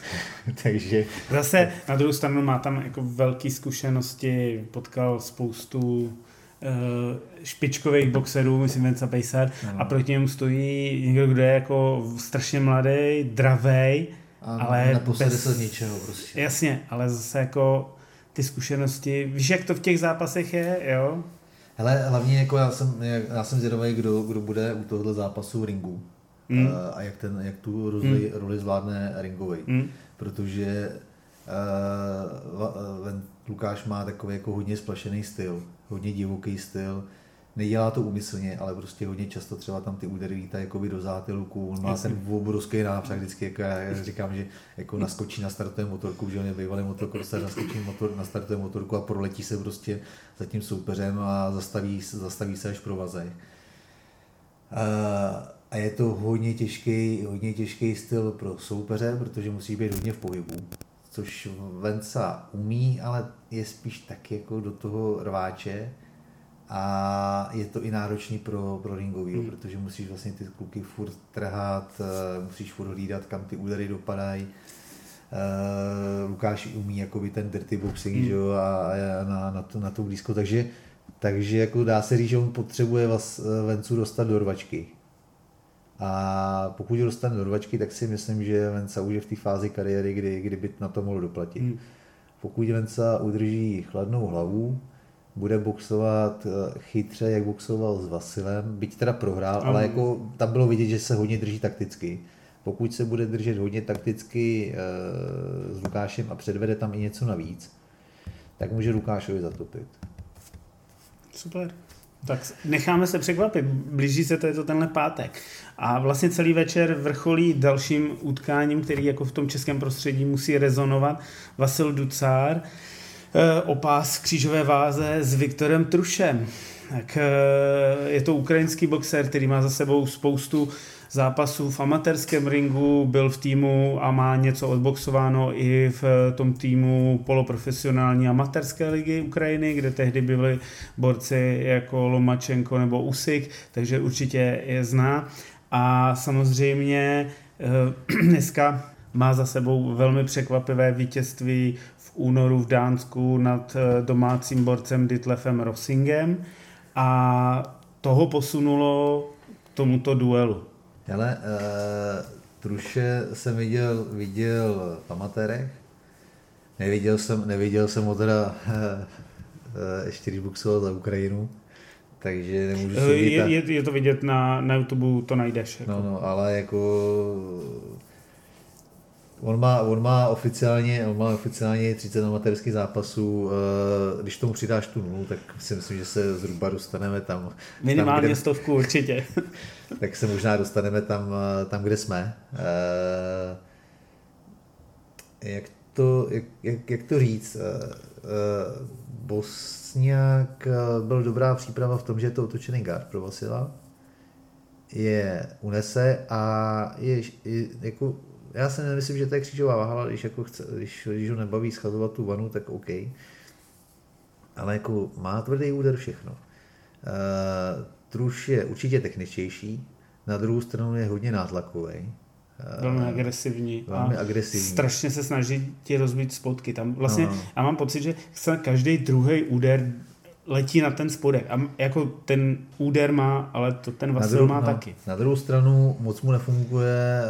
Takže... Zase na druhou stranu má tam jako velké zkušenosti, potkal spoustu uh, špičkových boxerů, myslím Venca Pejsar, no. a proti němu stojí někdo, kdo je jako strašně mladý, dravej, a ale bez... se ničeho prostě. Jasně, ale zase jako ty zkušenosti, víš, jak to v těch zápasech je, jo? Hele, hlavně jako já jsem, já jsem zvědavý, kdo, kdo bude u tohoto zápasu ringu. Mm. Uh, a jak, ten, jak tu roli, mm. roli zvládne ringový. Mm. Protože uh, Lukáš má takový jako hodně splašený styl, hodně divoký styl, nedělá to úmyslně, ale prostě hodně často třeba tam ty údery vítají jako do zátilku, on má Jasně. ten obrovský nápřah vždycky, jako já říkám, že jako naskočí, na startuje motorku, že on je bývalý motokrosser, naskočí motor, nastartuje motorku a proletí se prostě za tím soupeřem a zastaví, zastaví se až pro vazej. A je to hodně těžký, hodně těžký styl pro soupeře, protože musí být hodně v pohybu, což Venca umí, ale je spíš tak jako do toho rváče, a je to i náročný pro, pro ringový, hmm. protože musíš vlastně ty kluky furt trhat, eh, musíš furt hlídat, kam ty údery dopadají. Uh, Lukáš umí jakoby ten dirty boxing hmm. že jo, a, a na, na, to, na to blízko, takže, takže jako dá se říct, že on potřebuje vás eh, Vencu dostat do rvačky. A pokud ho dostane do rvačky, tak si myslím, že Venca už je v té fázi kariéry, kdy, kdy by na to mohl doplatit. Hmm. Pokud Venca udrží chladnou hlavu, bude boxovat eh, chytře, jak boxoval s Vasilem, byť teda prohrál, ale jako tam bylo vidět, že se hodně drží takticky pokud se bude držet hodně takticky e, s Lukášem a předvede tam i něco navíc, tak může Lukášovi zatopit. Super. Tak necháme se překvapit. Blíží se to, je to tenhle pátek. A vlastně celý večer vrcholí dalším utkáním, který jako v tom českém prostředí musí rezonovat. Vasil Ducár, eh, opás křížové váze s Viktorem Trušem. Tak eh, je to ukrajinský boxer, který má za sebou spoustu zápasů v amatérském ringu, byl v týmu a má něco odboxováno i v tom týmu poloprofesionální amatérské ligy Ukrajiny, kde tehdy byli borci jako Lomačenko nebo Usik, takže určitě je zná. A samozřejmě eh, dneska má za sebou velmi překvapivé vítězství únoru v Dánsku nad eh, domácím borcem Ditlefem Rossingem a toho posunulo k tomuto duelu. Ale uh, Truše jsem viděl, viděl v amatérech. Neviděl jsem, neviděl jsem ho teda uh, uh, ještě když boxoval za Ukrajinu. Takže nemůžu si je, je, je, to vidět na, na YouTube, to najdeš. Jako. No, no, ale jako On má, on má oficiálně, on má oficiálně 30 amatérských zápasů. Eh, když tomu přidáš tu nulu, tak si myslím, že se zhruba dostaneme tam. Minimálně tam, kde, stovku určitě. tak se možná dostaneme tam, eh, tam kde jsme. Eh, jak to, jak, jak, jak to říct? Bosniak byl dobrá příprava v tom, že je to otočený guard pro Vasila. Je unese a je, je jako já si nemyslím, že to je křížová váha, když, jako chce, když, když ho nebaví schazovat tu vanu, tak OK. Ale jako má tvrdý úder všechno. Uh, Truš je určitě techničtější, na druhou stranu je hodně nátlakový. Uh, velmi agresivní. Velmi a agresivní. Strašně se snaží ti rozbít spotky. Tam vlastně, no. já mám pocit, že každý druhý úder letí na ten spodek. A jako ten úder má, ale to ten Vasil druhou, má no, taky. Na druhou stranu moc mu nefunguje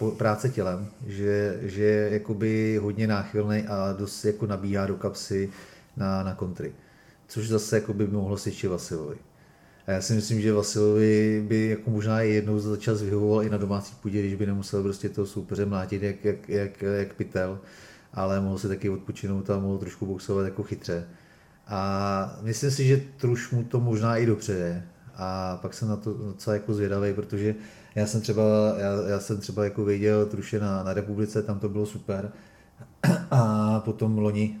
uh, práce tělem, že, že je jakoby hodně náchylný a dost jako nabíhá do kapsy na, na kontry. Což zase jako by mohlo svědčit Vasilovi. A já si myslím, že Vasilovi by jako možná i jednou za čas vyhovoval i na domácí půdě, když by nemusel prostě toho soupeře mlátit jak, jak, jak, jak pytel, ale mohl si taky odpočinout a mohl trošku boxovat jako chytře. A myslím si, že Truš mu to možná i dopřeje. A pak jsem na to docela jako zvědavý, protože já jsem třeba, já, já jsem třeba jako viděl Truše na, na republice, tam to bylo super. A potom loni,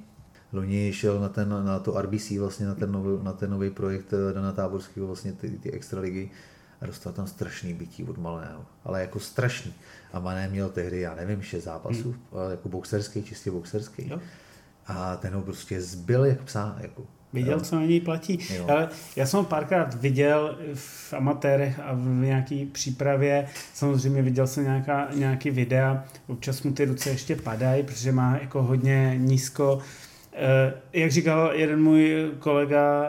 loni šel na, ten, na to RBC, vlastně na ten, nový, na ten nový projekt eh, Dana Táborského, vlastně ty, ty extraligy a dostal tam strašný bytí od Malého, ale jako strašný. A Mané měl tehdy, já nevím, šest zápasů, hmm. jako boxerský, čistě boxerský. Jo a ten ho prostě zbyl jak psa. Jako. Viděl, co na něj platí. Jo. Ale já jsem ho párkrát viděl v amatérech a v nějaké přípravě. Samozřejmě viděl jsem nějaká, nějaký videa. Občas mu ty ruce ještě padají, protože má jako hodně nízko. Eh, jak říkal jeden můj kolega,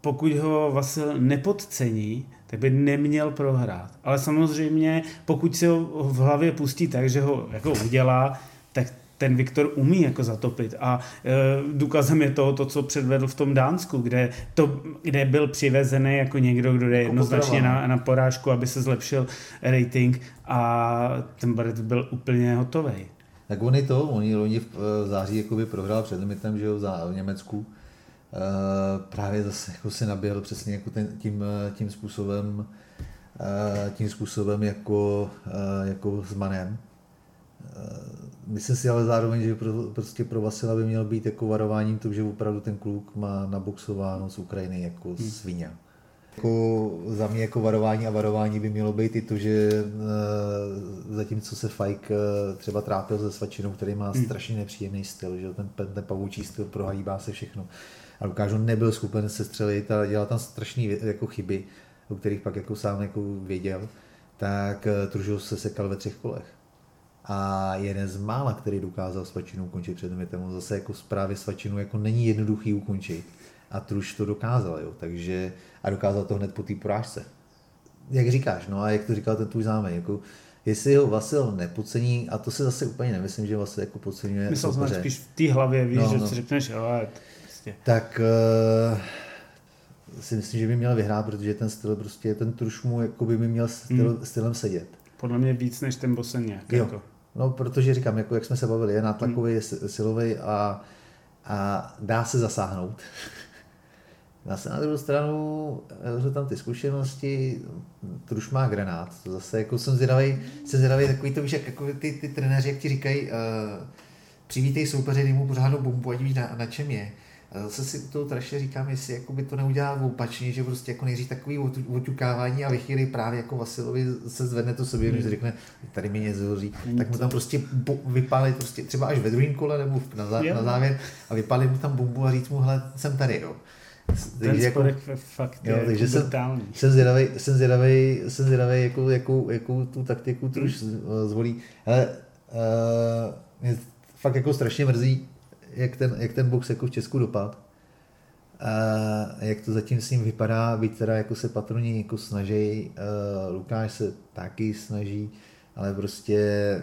pokud ho Vasil nepodcení, tak by neměl prohrát. Ale samozřejmě, pokud se ho v hlavě pustí tak, že ho jako udělá, tak ten Viktor umí jako zatopit a e, důkazem je toho, to, co předvedl v tom Dánsku, kde, to, kde byl přivezený jako někdo, kdo jde jako jednoznačně na, na porážku, aby se zlepšil rating a ten Barrett byl úplně hotový. Tak oni to, oni loni v, v září jakoby prohrál před limitem, že jo, v Německu. E, právě zase jako se naběhl přesně jako ten, tím, tím způsobem, e, tím způsobem jako, e, jako s Manem. E, Myslím si ale zároveň, že pro, prostě pro Vasila by měl být jako varováním to, že opravdu ten kluk má naboxováno z Ukrajiny jako hmm. svině. Jako za mě jako varování a varování by mělo být i to, že e, zatímco se Fajk e, třeba trápil se svačinou, který má hmm. strašně nepříjemný styl, že ten, ten pavoučí styl prohýbá se všechno. A Lukáš nebyl schopen se střelit a dělal tam strašné jako chyby, o kterých pak jako sám jako věděl, tak e, Tružil se sekal ve třech kolech a jeden z mála, který dokázal svačinu ukončit před limitem. On zase jako zprávě svačinu jako není jednoduchý ukončit. A Truš to dokázal, jo. Takže, a dokázal to hned po té porážce. Jak říkáš, no a jak to říkal ten tvůj zámek, jako, jestli ho Vasil nepocení, a to si zase úplně nemyslím, že Vasil jako podceňuje Myslel jsem spíš v té hlavě, víš, no, že no. si řekneš, ale prostě. Tak uh, si myslím, že by měl vyhrát, protože ten styl prostě, ten truš mu jako by měl styl, hmm. stylem sedět Podle mě víc než ten Boseniak. Jo. Jako. No, protože říkám, jako jak jsme se bavili, je nátlakový, je silový a, a dá se zasáhnout. Zase na druhou stranu jsou tam ty zkušenosti, Truš má granát, to zase jako jsem zvědavý, jsem zvědavý takový to, víš, jak jako ty, ty trenéři, jak ti říkají, uh, přivítej soupeře, dej mu pořádnou bombu, ať víš na, na čem je. A zase si u toho traše říkám, jestli jako by to neudělá opačně, že prostě jako nejdřív takový oťukávání a ve chvíli právě jako Vasilovi se zvedne to sobě, hmm. že řekne, tady mi něco hoří, tak mu tam prostě vypálí prostě třeba až ve druhém kole nebo na, zá- na závěr a vypálí mu tam bombu a říct mu, hele, jsem tady, jo. Ten jako, fakt jo, je takže jsem, jsem zvědavý, jsem zvědavý, jsem zvědavý jakou, jakou, jakou tu taktiku truš hmm. zvolí. Ale uh, mě fakt jako strašně mrzí, jak ten, jak ten box jako v Česku dopad. A jak to zatím s ním vypadá, byť teda jako se patroni jako snaží, uh, Lukáš se taky snaží, ale prostě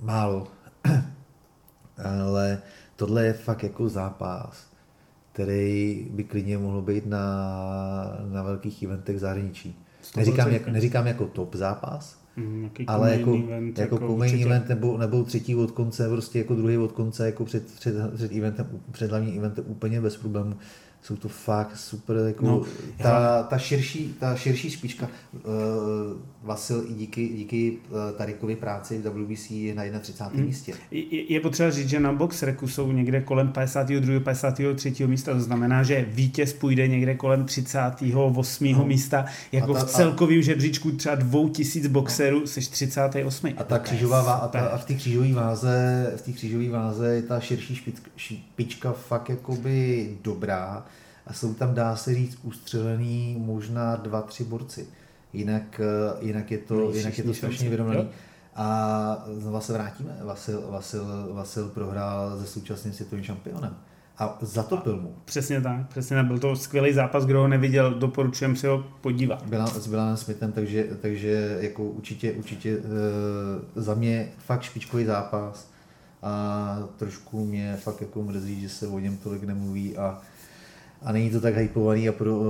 málo. ale tohle je fakt jako zápas, který by klidně mohl být na, na velkých eventech zahraničí. Neříkám, jak, neříkám jako top zápas, Mm, ale jako, event, jako, jako main event nebo, nebo třetí od konce, prostě jako druhý od konce, jako před, před, před, eventem, před hlavním eventem úplně bez problémů jsou to fakt super, jako no, ta, ta, širší, ta širší špička, uh, Vasil i díky, díky uh, Tarikovi práci v WBC je na 31. Hmm. místě. Je, je potřeba říct, že na Boxreku jsou někde kolem 52. 53. místa, to znamená, že vítěz půjde někde kolem 38. No. místa, jako ta, v celkovém žebříčku třeba 2000 boxerů, no. seš 38. A ta křížová vá, a, ta, a v té křížové váze, v té křížové váze je ta širší špička, špička fakt jakoby dobrá a jsou tam, dá se říct, ustřelený možná dva, tři borci. Jinak, eh, jinak, je, to, jinak je to strašně vyrovnaný. A znova se vrátíme. Vasil, Vasil, Vasil prohrál se současným světovým šampionem. A zatopil mu. Přesně tak, přesně tak. Byl to skvělý zápas, kdo ho neviděl, doporučujem si ho podívat. Byla, s Bilanem Smithem, takže, takže jako určitě, určitě e, za mě fakt špičkový zápas a trošku mě fakt jako mrzí, že se o něm tolik nemluví a a není to tak hypovaný a pro,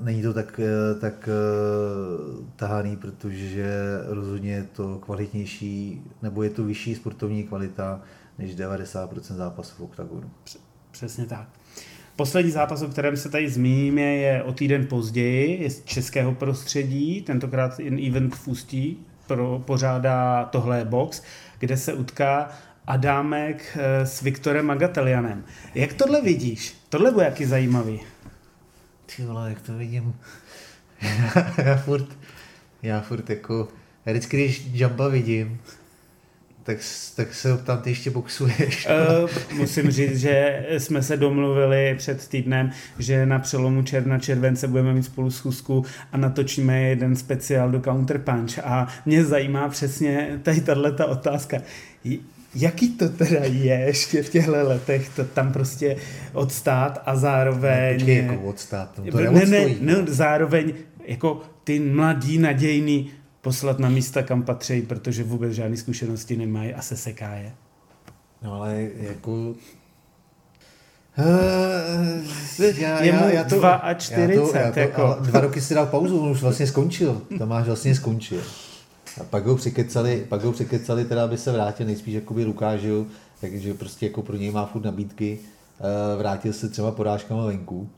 není to tak, tak eh, tahaný, protože rozhodně je to kvalitnější, nebo je to vyšší sportovní kvalita než 90% zápasů v oktagonu. Přesně tak. Poslední zápas, o kterém se tady zmíníme, je o týden později, je z českého prostředí, tentokrát event v Ústí, pro, pořádá tohle box, kde se utká Adámek eh, s Viktorem Magatelianem. Jak tohle vidíš? Tohle bude jaký zajímavý. Ty vole, jak to vidím. já furt, já furt jako, já vždycky, když Jamba vidím, tak, tak se tam ty ještě boxuješ. Uh, musím říct, že jsme se domluvili před týdnem, že na přelomu června července budeme mít spolu schůzku a natočíme jeden speciál do Counterpunch. A mě zajímá přesně tady tato otázka jaký to teda je ještě v těchto letech, to tam prostě odstát a zároveň... Ne, jako odstát, to, to ne, ne, ne, zároveň jako ty mladí, nadějný poslat na místa, kam patří, protože vůbec žádné zkušenosti nemají a se seká je. No ale jako Uh, já, je mu já, já to, 2 a 40. Já to, já to, jako. Dva roky si dal pauzu, on už vlastně skončil. Tomáš vlastně skončil. A pak ho překecali, pak ho překecali teda, aby se vrátil nejspíš jakoby Lukážu, takže prostě jako pro něj má furt nabídky. Uh, vrátil se třeba porážkama venku, uh,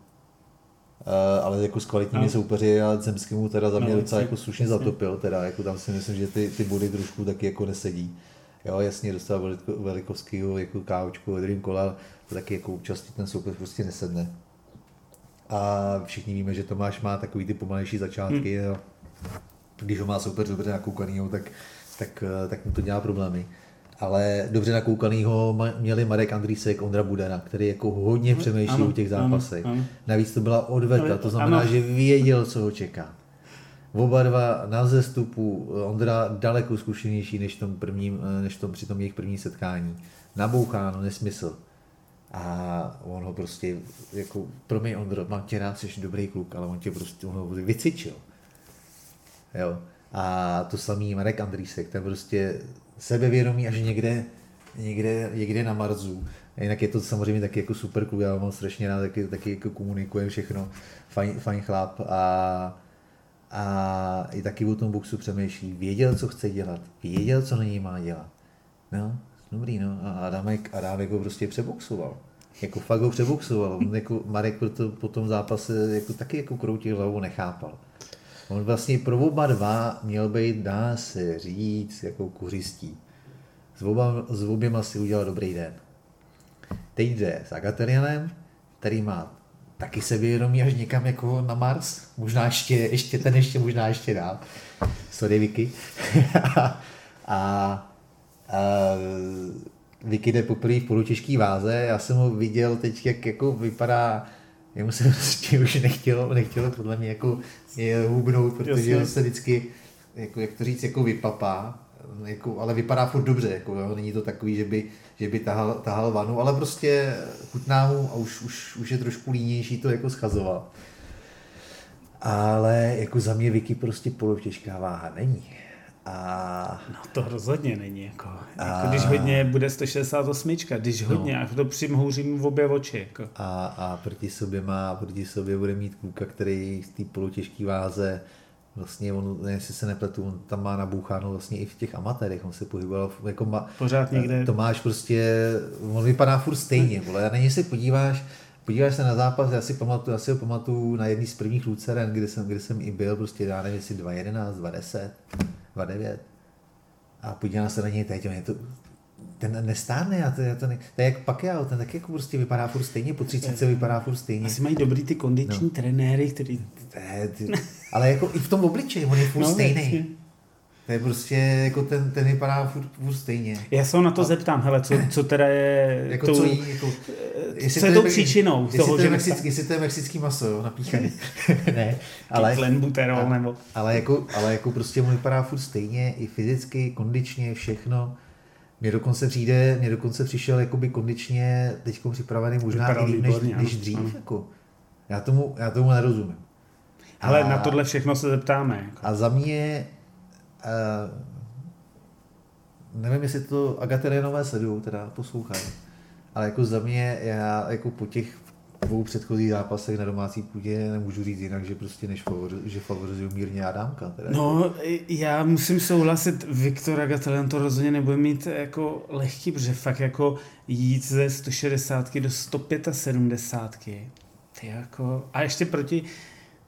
ale jako s kvalitními no. soupeři a Zemskému teda za mě no, docela jako slušně zatopil, teda jako tam si myslím, že ty, ty body trošku taky jako nesedí. Jo, jasně, dostal veliko, velikovskýho jako kávočku ve druhém kole, to taky jako účastí ten soupeř prostě nesedne. A všichni víme, že Tomáš má takový ty pomalejší začátky, hmm. jo když ho má soupeř dobře nakoukanýho, tak, tak, eh, tak mu to dělá problémy. Ale dobře nakoukanýho měli Marek Andrýsek, Ondra Budena, který jako hodně přemýšlí o těch zápasech. Ano, ano. Navíc to byla odveta, to znamená, ano. že věděl, co ho čeká. Oba dva na zestupu, Ondra daleko zkušenější než, tom prvním, eh, než tom, při tom jejich první setkání. Naboucháno, nesmysl. A on ho prostě, jako, pro mě Ondro, mám tě rád, jsi dobrý kluk, ale on tě prostě on ho vycvičil. Jo. A to samý Marek Andrýsek, ten prostě sebevědomý až někde, někde, někde na Marzu. Jinak je to samozřejmě taky jako super klub, já mám strašně rád, taky, taky jako komunikuje všechno, fajn, fajn chlap a a i taky o tom boxu přemýšlí, věděl, co chce dělat, věděl, co na něj má dělat. No, dobrý, no. A Adamek, Adámek ho prostě přeboxoval. Jako fakt ho přeboxoval. Jako Marek proto, po tom zápase jako taky jako kroutil hlavu, nechápal. On vlastně pro oba dva měl být, dá se říct, jako kuřistí. S, oba, s oběma si udělal dobrý den. Teď jde s Agaterianem, který má taky sebevědomí až někam jako na Mars. Možná ještě, ještě ten ještě možná ještě dál. Sorry, Vicky. a, a, a Vicky jde poprvé v polotěžký váze. Já jsem ho viděl teď, jak jako vypadá jemu se prostě už nechtělo, nechtělo podle mě jako je hubnout, protože on se vždycky, jako, jak to říct, jako vypapá, jako, ale vypadá furt dobře, jako, jo, není to takový, že by, že by tahal, tahal vanu, ale prostě chutná mu a už, už, už je trošku línější to jako schazovat. Ale jako za mě Vicky prostě polovtěžká váha není. A... No to rozhodně není. Jako, a... jako když hodně bude 168, když hodně, no. a to přimhouří mu v obě oči. Jako. A, a proti sobě má, proti sobě bude mít kluka, který z té polotěžké váze vlastně on, jestli se nepletu, on tam má naboucháno vlastně i v těch amatérech, on se pohyboval jako ma, Pořád někde. To máš prostě, on vypadá furt stejně, vole, a není se podíváš, podíváš se na zápas, já si pamatuju, já si ho pamatuju na jedný z prvních Luceren, kde jsem, kde jsem i byl, prostě já nevím, jestli 2.11, 2.10, 2.9 a podívám se na něj teď, on je to, ten nestárne, já to, já to, ne, to je jak Pacquiao, ten taky jako prostě vypadá furt stejně, po 30 vypadá furt stejně. Asi mají dobrý ty kondiční no. trenéry, který... Ne, ty, ale jako i v tom obličeji, on je furt no, stejný. To je prostě, jako ten, ten vypadá furt, furt stejně. Já se ho na to a... zeptám, hele, co, co teda je... Jako tou, co jí, jako, jestli co je to příčinou jestli toho, to je že... Mexický, jestli to je mexický maso, jo, napíchaný. ne, ale... Klenbuterol, nebo... Ale jako, ale jako prostě mu vypadá furt stejně, i fyzicky, kondičně, všechno. Mně dokonce přijde, mně dokonce přišel jakoby kondičně teď připravený možná i líp, než, než dřív. Jako. Já, tomu, já tomu nerozumím. Ale a, na tohle všechno se zeptáme. Jako. A za mě, nevím, jestli to Agaterenové sledují, teda poslouchají, ale jako za mě, já jako po těch dvou předchozích zápasech na domácí půdě nemůžu říct jinak, že prostě než favor, že favorizuju mírně Adámka. Teda. No, já musím souhlasit, Viktor Agatelian to rozhodně nebude mít jako lehký, protože fakt jako jít ze 160 do 175. Ty jako, a ještě proti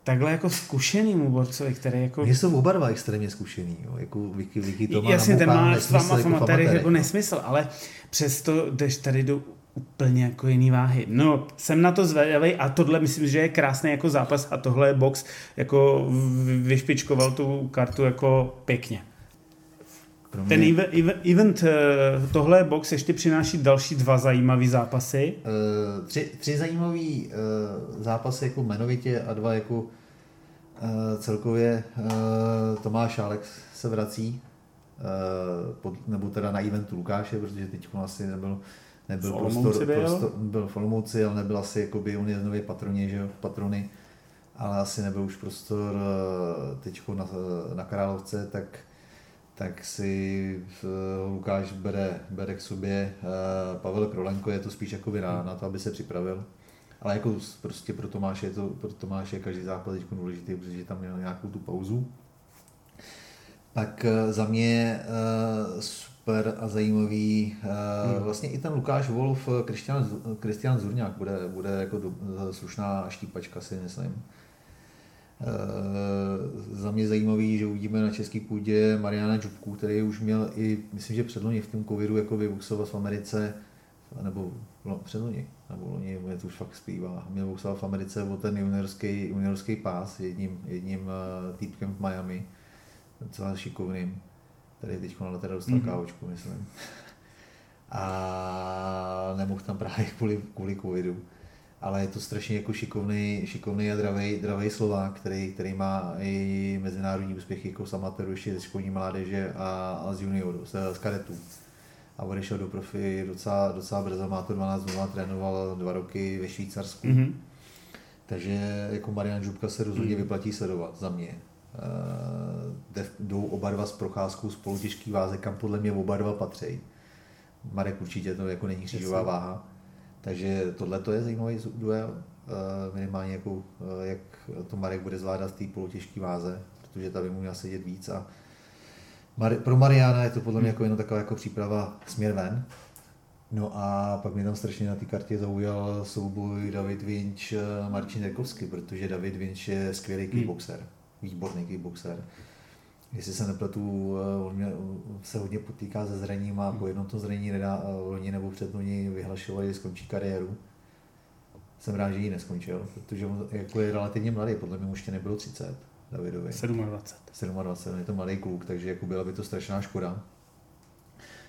takhle jako zkušenýmu borcovi, který jako... Mně jsou oba dva extrémně zkušený, jo. jako Vicky, Vicky to má Jasně, ten má s váma v amatérech jako nesmysl, ale přesto jdeš tady do úplně jako jiný váhy. No, jsem na to zvědavý a tohle myslím, že je krásný jako zápas a tohle je box jako vyšpičkoval tu kartu jako pěkně. Mě... Ten event, eh, tohle box ještě přináší další dva zajímavé zápasy. Uh, tři, tři zajímavé uh, zápasy jako jmenovitě a dva jako uh, celkově. Uh, Tomáš Alex se vrací, uh, pod, nebo teda na eventu Lukáše, protože teď asi nebyl nebyl prostor, byl. prostor, byl v Olomouci, ale nebyl asi, jakoby, on je nově patroně, že jo, patrony, ale asi nebyl už prostor teď na, na Královce, tak tak si Lukáš bere, bere k sobě Pavel Krolenko, je to spíš jako na, na to, aby se připravil. Ale jako prostě pro Tomáše je to, pro Tomáše je každý zápas teď důležitý, protože tam měl nějakou tu pauzu. Tak e, za mě super a zajímavý. Hmm. Vlastně i ten Lukáš Wolf, Kristian Zurňák bude, bude jako do, slušná štípačka, si myslím. Eh, za mě zajímavý, že uvidíme na české půdě Mariana Džubku, který už měl i, myslím, že předloni v tom covidu jako vyboxovat v Americe, nebo no, předloni, nebo loni, mě to už fakt zpívá, měl boxovat v Americe o ten juniorský, juniorský pás jedním, jedním uh, týpkem v Miami, docela šikovným, který teď na teda dostal mm-hmm. kávočku, myslím. A nemohl tam právě kvůli, kvůli covidu ale je to strašně jako šikovný, šikovný a dravý, dravý Slovák, který, který má i mezinárodní úspěchy jako z amatéru, ještě ze školní mládeže a, a z junioru, z, z kadetů. A odešel do profi docela, docela brzo, má to 12 0, trénoval dva roky ve Švýcarsku. Mm-hmm. Takže jako Marian Žubka se rozhodně mm. vyplatí sledovat za mě. Uh, jdou oba dva s procházkou spolu těžký váze, kam podle mě oba dva patří. Marek určitě to jako není křížová váha takže tohle to je zajímavý duel. minimálně jako, jak to Marek bude zvládat v té polotěžké váze, protože tady mu měl sedět víc a pro Mariana je to podle mě jako jenom taková jako příprava směr ven. No a pak mě tam strašně na té kartě zaujal souboj David Vinč, Marcin Rekovsky, protože David Vinč je skvělý hmm. kickboxer, výborný kickboxer. Jestli se nepletu, on mě, se hodně potýká se zraním a po jednom to zranění nedá, loni nebo předloni vyhlašovali, že skončí kariéru. Jsem rád, že ji neskončil, protože on jako je relativně mladý, podle mě už ještě nebylo 30. Davidovi. 27. 27, je to malý kluk, takže jako byla by to strašná škoda.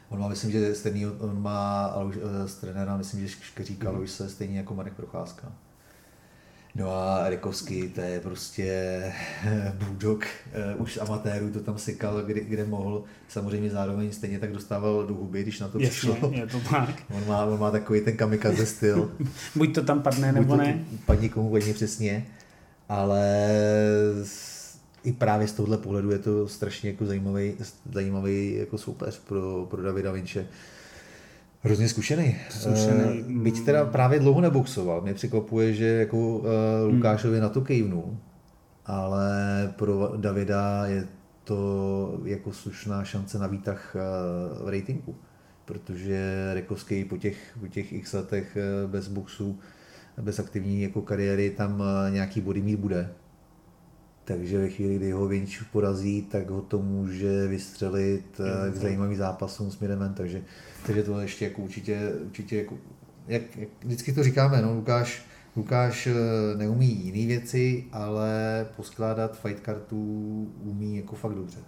On má, myslím, že stejný, on má eh, z trenéra, myslím, že říkal, mm. se stejně jako Marek Procházka. No a Rikovský, to je prostě bulldog, uh, už z amatérů to tam sekal, kde, kde mohl. Samozřejmě zároveň stejně tak dostával do huby, když na to Jasně, přišlo. je to tak. On má, on má takový ten kamikaze styl. Buď to tam padne, nebo ne. Padni komu hodně přesně, ale i právě z tohohle pohledu je to strašně jako zajímavý, zajímavý jako soupeř pro, pro Davida Vinče. Hrozně zkušený. zkušený. Uh, byť teda právě dlouho neboxoval. Mě překvapuje, že jako uh, Lukášovi hmm. na to kejvnu, ale pro Davida je to jako slušná šance na výtah uh, v ratingu, protože Rekovský po těch, po těch x letech bez boxu, bez aktivní jako kariéry tam nějaký body mít bude takže ve chvíli, kdy ho Vinč porazí, tak ho to může vystřelit eh, k zajímavým zápasům směrem ven, takže, takže to ještě jako určitě, určitě jako, jak, jak, vždycky to říkáme, no, Lukáš, Lukáš eh, neumí jiné věci, ale poskládat fight kartu umí jako fakt dobře.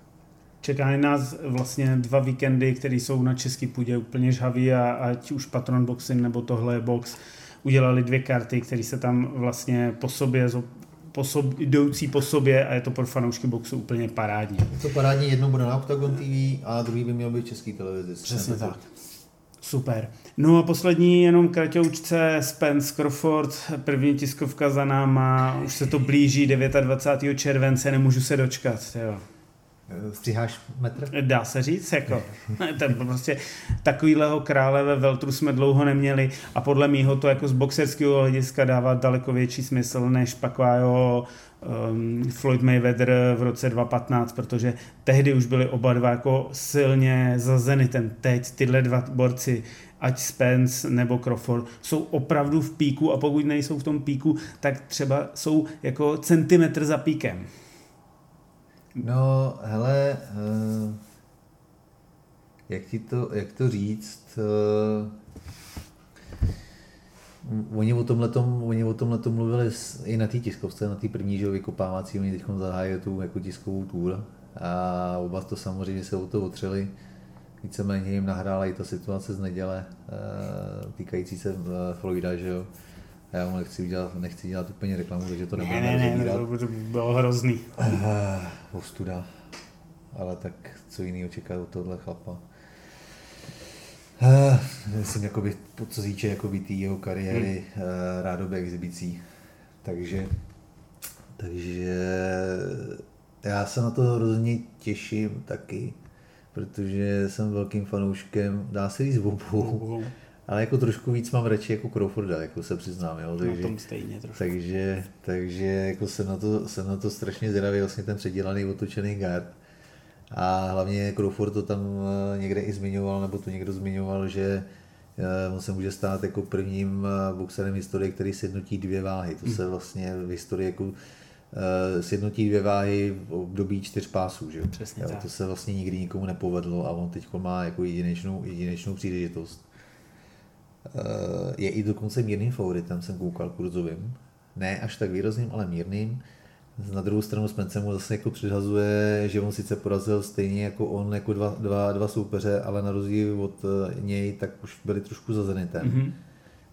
Čeká nás vlastně dva víkendy, které jsou na český půdě úplně žhavý a ať už Patron Boxing nebo tohle je box, udělali dvě karty, které se tam vlastně po sobě po sob, jdoucí po sobě a je to pro fanoušky boxu úplně parádní. Je to parádní, jedno bude na Octagon TV a druhý by měl být český televizi. Přesně tak. Super. No a poslední jenom kratoučce Spence Crawford, první tiskovka za náma, už se to blíží 29. července, nemůžu se dočkat. Jo. Stříháš metr? Dá se říct, jako. Ten prostě takovýhleho krále ve Veltru jsme dlouho neměli a podle mýho to jako z boxerského hlediska dává daleko větší smysl než Pacquiao um, Floyd Mayweather v roce 2015, protože tehdy už byli oba dva jako silně za Zenitem. Teď tyhle dva borci ať Spence nebo Crawford, jsou opravdu v píku a pokud nejsou v tom píku, tak třeba jsou jako centimetr za píkem. No, hele, uh, jak, ti to, jak to říct, uh, oni o tomhle oni o tomhle mluvili i na té tiskovce, na té první, že vykopávací, oni teď zahájili tu jako tiskovou tour a oba to samozřejmě se o to otřeli. Víceméně jim nahrála i ta situace z neděle, uh, týkající se Floyda, že jo já mu nechci, udělat, nechci dělat úplně reklamu, takže to nebudu ne, ne, ne, to bylo hrozný. Ostuda. Ale tak co jiného čekat od tohle chlapa. Uh, myslím, jakoby, co se týče jakoby tý jeho kariéry hmm. uh, rádoby exibicí. Takže, takže já se na to hrozně těším taky, protože jsem velkým fanouškem, dá se říct, obou. Ale jako trošku víc mám radši jako Crawforda, jako se přiznám, jo. Takže, na tom stejně trošku. Takže, takže jako jsem na to, jsem na to strašně zvědavý, vlastně ten předělaný otočený guard. A hlavně Crawford to tam eh, někde i zmiňoval, nebo to někdo zmiňoval, že eh, on se může stát jako prvním eh, boxerem v historii, který sjednotí dvě váhy. To se hmm. vlastně v historii jako sjednotí dvě váhy v období čtyř pásů. Že? Přesně jo, tak. To se vlastně nikdy nikomu nepovedlo a on teď má jako jedinečnou, jedinečnou příležitost. Eh, je i dokonce mírným favoritem, jsem koukal kurzovým. Ne až tak výrazným, ale mírným. Na druhou stranu Spence mu zase jako předhazuje, že on sice porazil stejně jako on, jako dva, dva, dva soupeře, ale na rozdíl od eh, něj, tak už byli trošku za Zenitem. Mm-hmm.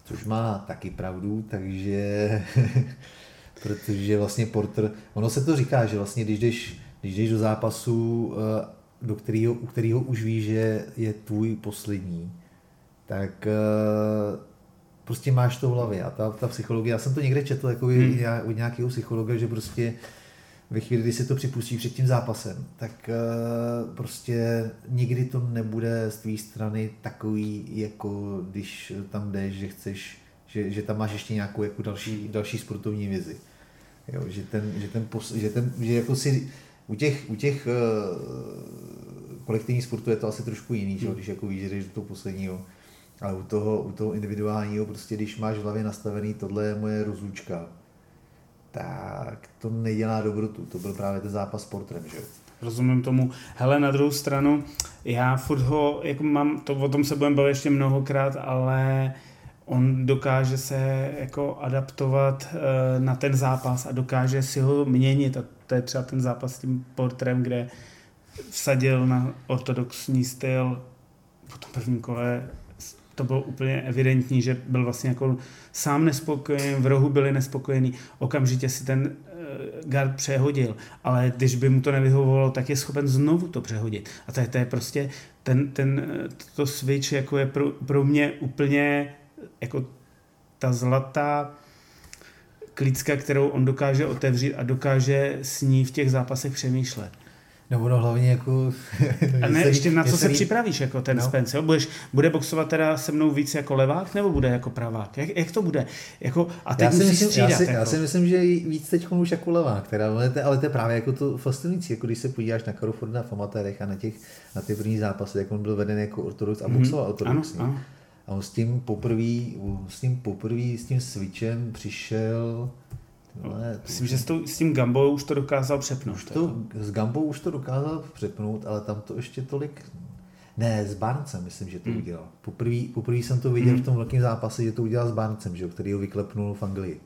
Což má taky pravdu, takže protože vlastně Porter, ono se to říká, že vlastně když jdeš, když jdeš do zápasu, eh, do kterého, u kterého už víš, že je tvůj poslední, tak eh, prostě máš to v hlavě a ta, ta psychologie, já jsem to někde četl jako hmm. od nějakého psychologa, že prostě ve chvíli, kdy si to připustí před tím zápasem, tak uh, prostě nikdy to nebude z tvé strany takový, jako když tam jdeš, že chceš, že, že tam máš ještě nějakou jako další, další sportovní vizi. Jo, že ten, že ten, pos, že ten, že jako si u těch, u těch uh, kolektivních sportů je to asi trošku jiný, že? Hmm. když jako víš, že jdeš do toho posledního. Ale u toho, u toho individuálního, prostě když máš v hlavě nastavený, tohle je moje rozlučka, tak to nedělá dobrotu. To byl právě ten zápas s portrem, že jo? Rozumím tomu. Hele, na druhou stranu, já furt ho, jako mám, to o tom se budeme bavit ještě mnohokrát, ale on dokáže se jako adaptovat uh, na ten zápas a dokáže si ho měnit a to je třeba ten zápas s tím portrem, kde vsadil na ortodoxní styl po tom prvním kole to bylo úplně evidentní, že byl vlastně jako sám nespokojený, v rohu byli nespokojení, okamžitě si ten uh, guard přehodil, ale když by mu to nevyhovovalo, tak je schopen znovu to přehodit. A to je, to je prostě, ten, ten, to switch jako je pro, pro mě úplně jako ta zlatá klícka, kterou on dokáže otevřít a dokáže s ní v těch zápasech přemýšlet. No ono hlavně jako... A ne, ještě na co se jí... připravíš jako ten no. Spence? Jo? Budeš, bude boxovat teda se mnou víc jako levák nebo bude jako pravák? Jak, jak to bude? Jako, a teď já, si myslím, střídat, já, si, jako. já si myslím, že víc teď už jako levák, teda, ale, to, ale to je právě jako to fascinující, jako když se podíváš na Crawforda v amatérech a na, těch, na ty první zápasy, jak on byl veden jako ortodox a mhm. boxoval mm-hmm. ortodoxně. Ano, ano. A on s tím poprvé, s tím poprvé, s tím switchem přišel ale Myslím, že s, to, s tím Gambou už to dokázal přepnout. Už to, s Gambou už to dokázal přepnout, ale tam to ještě tolik... Ne, s Barncem myslím, že to hmm. udělal. Poprvé, poprvé jsem to viděl hmm. v tom velkém zápase, že to udělal s Barncem, že, který ho vyklepnul v Anglii.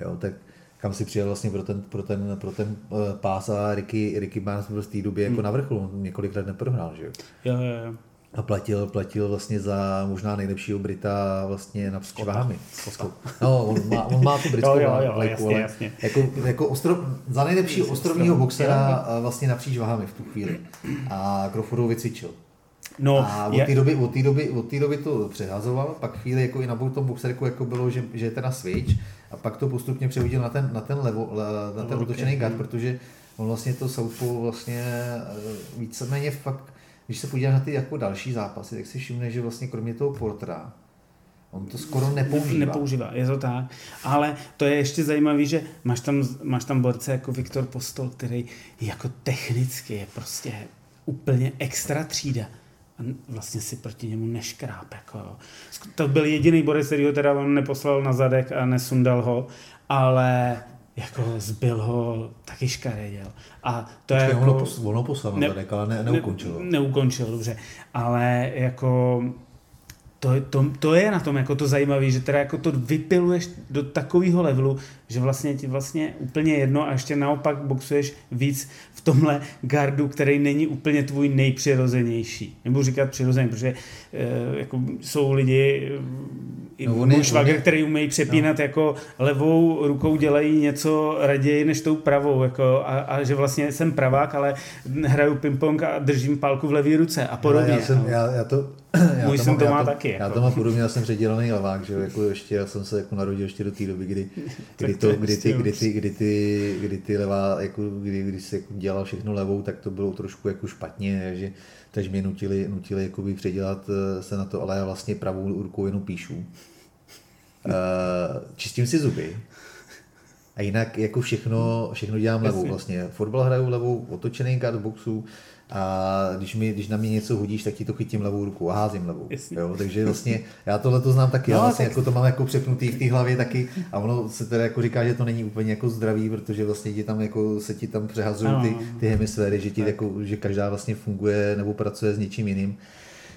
Jo, tak kam si přijel vlastně pro ten, pro ten, pro ten uh, pás a Ricky, Ricky Barnes byl v té době jako hmm. jako na vrcholu, několik let neprohrál, že jo? Jo, jo, jo a platil, platil vlastně za možná nejlepšího Brita vlastně na váhami. No, on má, on má tu britskou jo, jo, jo, jasně, ale jasně. Jako, jako ostrov, za nejlepšího ostrovního boxera vlastně napříč váhami v tu chvíli. A Crawfordu vycvičil. No, a od té doby, od té doby, od té doby to přehazoval, pak chvíli jako i na tom boxerku jako bylo, že, že je teda switch a pak to postupně přehodil na ten, na ten, levo, na ten otočený guard, protože on vlastně to southpaw vlastně eh, víceméně fakt když se podíváš na ty jako další zápasy, tak si všimne, že vlastně kromě toho Portra, On to skoro nepoužívá. Nepoužívá, je to tak. Ale to je ještě zajímavé, že máš tam, máš tam borce jako Viktor Postol, který jako technicky je prostě úplně extra třída. A vlastně si proti němu neškráp. Jako. To byl jediný borec, který ho teda on neposlal na zadek a nesundal ho, ale jako zbyl ho taky škaredil. A to Počkej, je jako... Ono, ono poslal ne, ale ne, neukončil. Ne, neukončil, dobře. Ale jako to, to, to, je na tom jako to zajímavé, že teda jako to vypiluješ do takového levelu, že vlastně ti vlastně úplně jedno a ještě naopak boxuješ víc v tomhle gardu, který není úplně tvůj nejpřirozenější. Nebudu říkat přirozený, protože e, jako jsou lidi, eh, no, můj švagr, který umějí přepínat no. jako levou rukou dělají něco raději než tou pravou. Jako, a, a, že vlastně jsem pravák, ale hraju ping-pong a držím pálku v levé ruce a podobně. Já, jsem, já, já to, já Můj syn to má taky. Já to mám podobně, já jsem předělaný levák, že jako ještě, já jsem se jako narodil ještě do té doby, kdy, kdy, to, kdy, ty, kdy, ty, kdy, ty, kdy ty levá, jako, kdy, kdy se jako dělal všechno levou, tak to bylo trošku jako špatně, že, takže mě nutili, nutili jakoby předělat eh, se na to, ale já vlastně pravou rukou jenom píšu. Uh, čistím si zuby. A jinak jako všechno, všechno dělám levou vlastně. Fotbal hraju levou, otočený kart boxu, a když, mi, když na mě něco hodíš, tak ti to chytím levou ruku a házím levou. Jo, takže vlastně já tohle to znám taky, no, já vlastně tak... jako to mám jako přepnutý v té hlavě taky a ono se teda jako říká, že to není úplně jako zdravý, protože vlastně ti tam jako se ti tam přehazují ty, ty hemisféry, že, ti jako, že každá vlastně funguje nebo pracuje s něčím jiným.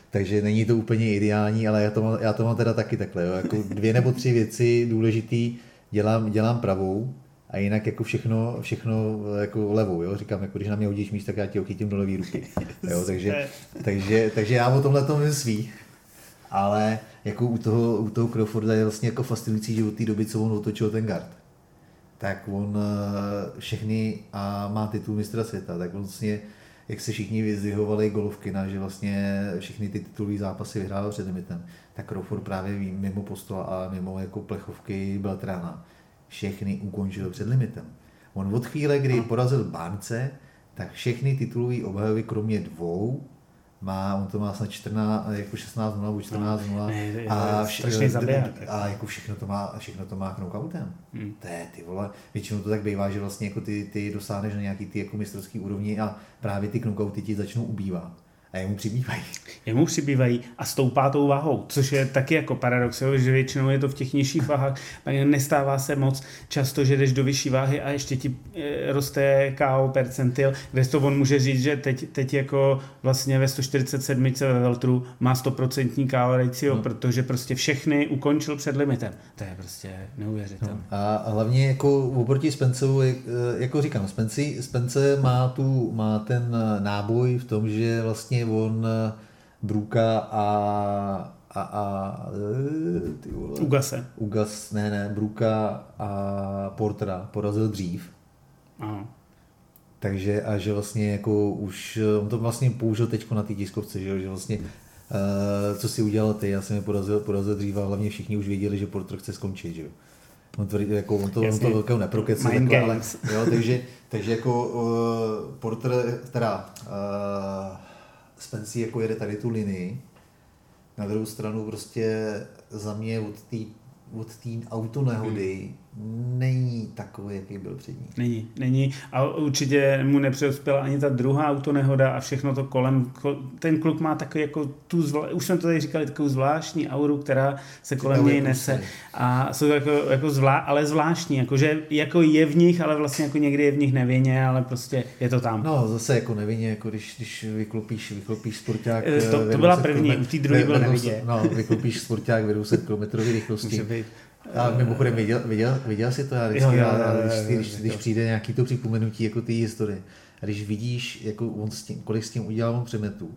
Takže není to úplně ideální, ale já to mám, já to mám teda taky takhle. Jo. Jako dvě nebo tři věci důležitý dělám, dělám pravou, a jinak jako všechno, všechno jako levou, jo? říkám, jako když na mě hodíš míč, tak já ti ho chytím do levý ruky. Jo? Takže, takže, takže, já o tomhle tom svý. Ale jako u toho, u toho Crawforda je vlastně jako fascinující, že od té doby, co on otočil ten guard, tak on eh, všechny a má titul mistra světa, tak on vlastně, jak se všichni vyzdvihovali golovky, na, že vlastně všechny ty titulové zápasy vyhrál před limitem, tak Crawford právě mimo postola a mimo jako plechovky byl trána všechny ukončil před limitem. On od chvíle, kdy porazil Bánce, tak všechny titulové obhajovy, kromě dvou, má, on to má snad 14, jako 16 0 nebo 14 0 No, ne, a, je strašný zabiják, a jako všechno to má, všechno to má knockoutem. Hmm. To je, ty vole, většinou to tak bývá, že vlastně jako ty, ty dosáhneš na nějaký ty jako mistrovský úrovni a právě ty knockouty ti začnou ubývat. A jemu přibývají. Jemu přibývají a stoupá tou váhou, což je taky jako paradox, jo, že většinou je to v těch nižších váhách, tak nestává se moc často, že jdeš do vyšší váhy a ještě ti e, roste KO percentil, kde to on může říct, že teď, teď jako vlastně ve 147 ve Veltru má 100% KO ratio, no. protože prostě všechny ukončil před limitem. To je prostě neuvěřitelné. No. A, hlavně jako oproti Spenceru, jako říkám, Spence, Spence má, tu, má ten náboj v tom, že vlastně on Bruka a a, a ty vole, Ugase. Ugas, ne, ne, Bruka a Portera porazil dřív. Aha. Takže a že vlastně jako už, on to vlastně použil teď na té tiskovce, že, že vlastně uh, co si udělal ty, já jsem je porazil, porazil dřív a hlavně všichni už věděli, že Porter chce skončit, že jo. On, tvrdí, jako, on to, on to velkého neprokecil, takhle, ale, jo, takže, takže jako uh, Porter, teda uh, Spencer jako jede tady tu linii, na druhou stranu prostě za mě od té od té autonehody hmm. Není takový, jaký byl před ní. Není, není. A určitě mu nepřeuspěla ani ta druhá autonehoda a všechno to kolem. Ten kluk má takový jako tu, zvla, už jsme to tady říkali, takovou zvláštní auru, která se kolem něj nese. A jsou jako, jako zvlá, ale zvláštní, jako, že jako je v nich, ale vlastně jako někdy je v nich nevinně, ale prostě je to tam. No, zase jako nevinně, jako když, když vyklopíš, vyklopíš sporták. To, to byla první, u té druhé byl nevidět. No, vyklopíš sporták v 200 km rychlosti. A mimochodem viděl, viděl, viděl jsi to, já vždycky, jo, jo, jo, jo, když, když, když přijde nějaký to připomenutí jako ty historie, a když vidíš, jako on s tím, kolik s tím udělal on přemetů,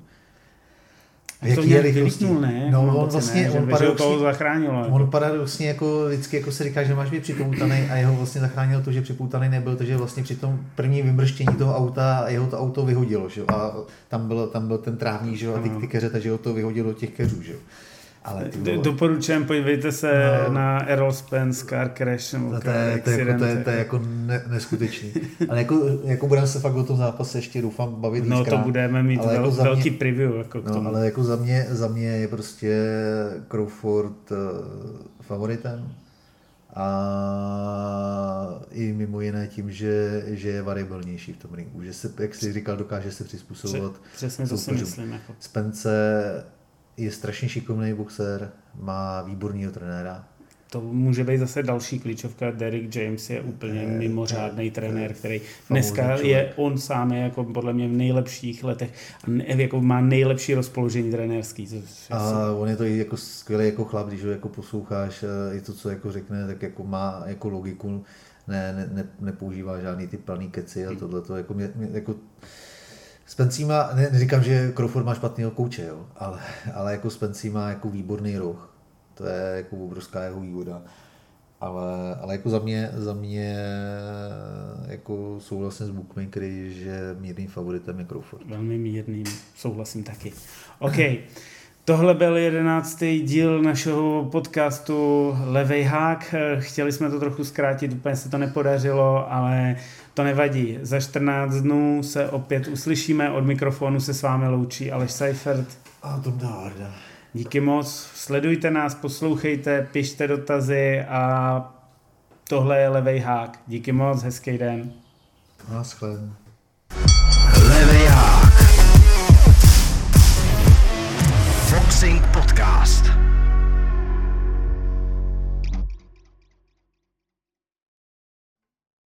jak to nějak vylítnul, ne? No, on vlastně, ne, on paradoxně, toho zachránil. Jako. On paradoxně jako vždycky jako se říká, že máš být připoutaný a jeho vlastně zachránil to, že připoutaný nebyl, takže vlastně při tom první vymrštění toho auta jeho to auto vyhodilo, že? a tam byl, tam byl ten trávník, že? a ty, ty keře, takže ho to vyhodilo do těch keřů. Že? Ale Doporučujem, podívejte se no, na Errol Spence, Car Crash nebo no, to, je, to, je, jako, to, je, to je jako ne, neskutečný. Ale jako, jako budeme se fakt o tom zápase ještě doufám bavit No to budeme mít ale vel, jako velký mě, preview. Jako no, ale jako za mě, za mě je prostě Crawford uh, favoritem. A i mimo jiné tím, že, že je variabilnější v tom ringu. Že se, jak jsi říkal, dokáže se přizpůsobovat. Přesně to si myslím. Jako. Spence je strašně šikovný boxer, má výborného trenéra. To může být zase další klíčovka. Derek James je úplně je, mimořádný je, trenér, který dneska je, on sám je jako podle mě v nejlepších letech a ne, jako má nejlepší rozpoložení trenérský. A a on je to i jako skvělý jako chlap, když ho jako posloucháš, i eh, to, co jako řekne, tak jako má jako logiku, ne, ne, ne, nepoužívá žádný ty planý keci a tohle to jako, mě, mě, jako Spencí má, ne, neříkám, že Crawford má špatného kouče, jo, ale, ale jako Spencí má jako výborný roh. To je jako obrovská jeho výhoda. Ale, ale jako za mě, za mě jako souhlasím s bookmakery, že mírným favoritem je Crawford. Velmi mírným, souhlasím taky. OK. Tohle byl jedenáctý díl našeho podcastu Levej hák. Chtěli jsme to trochu zkrátit, úplně se to nepodařilo, ale to nevadí. Za 14 dnů se opět uslyšíme. Od mikrofonu se s vámi loučí Aleš Seifert. A to dárda. Díky moc. Sledujte nás, poslouchejte, pište dotazy a tohle je Levej hák. Díky moc, hezký den. Naschle. Boxing Podcast.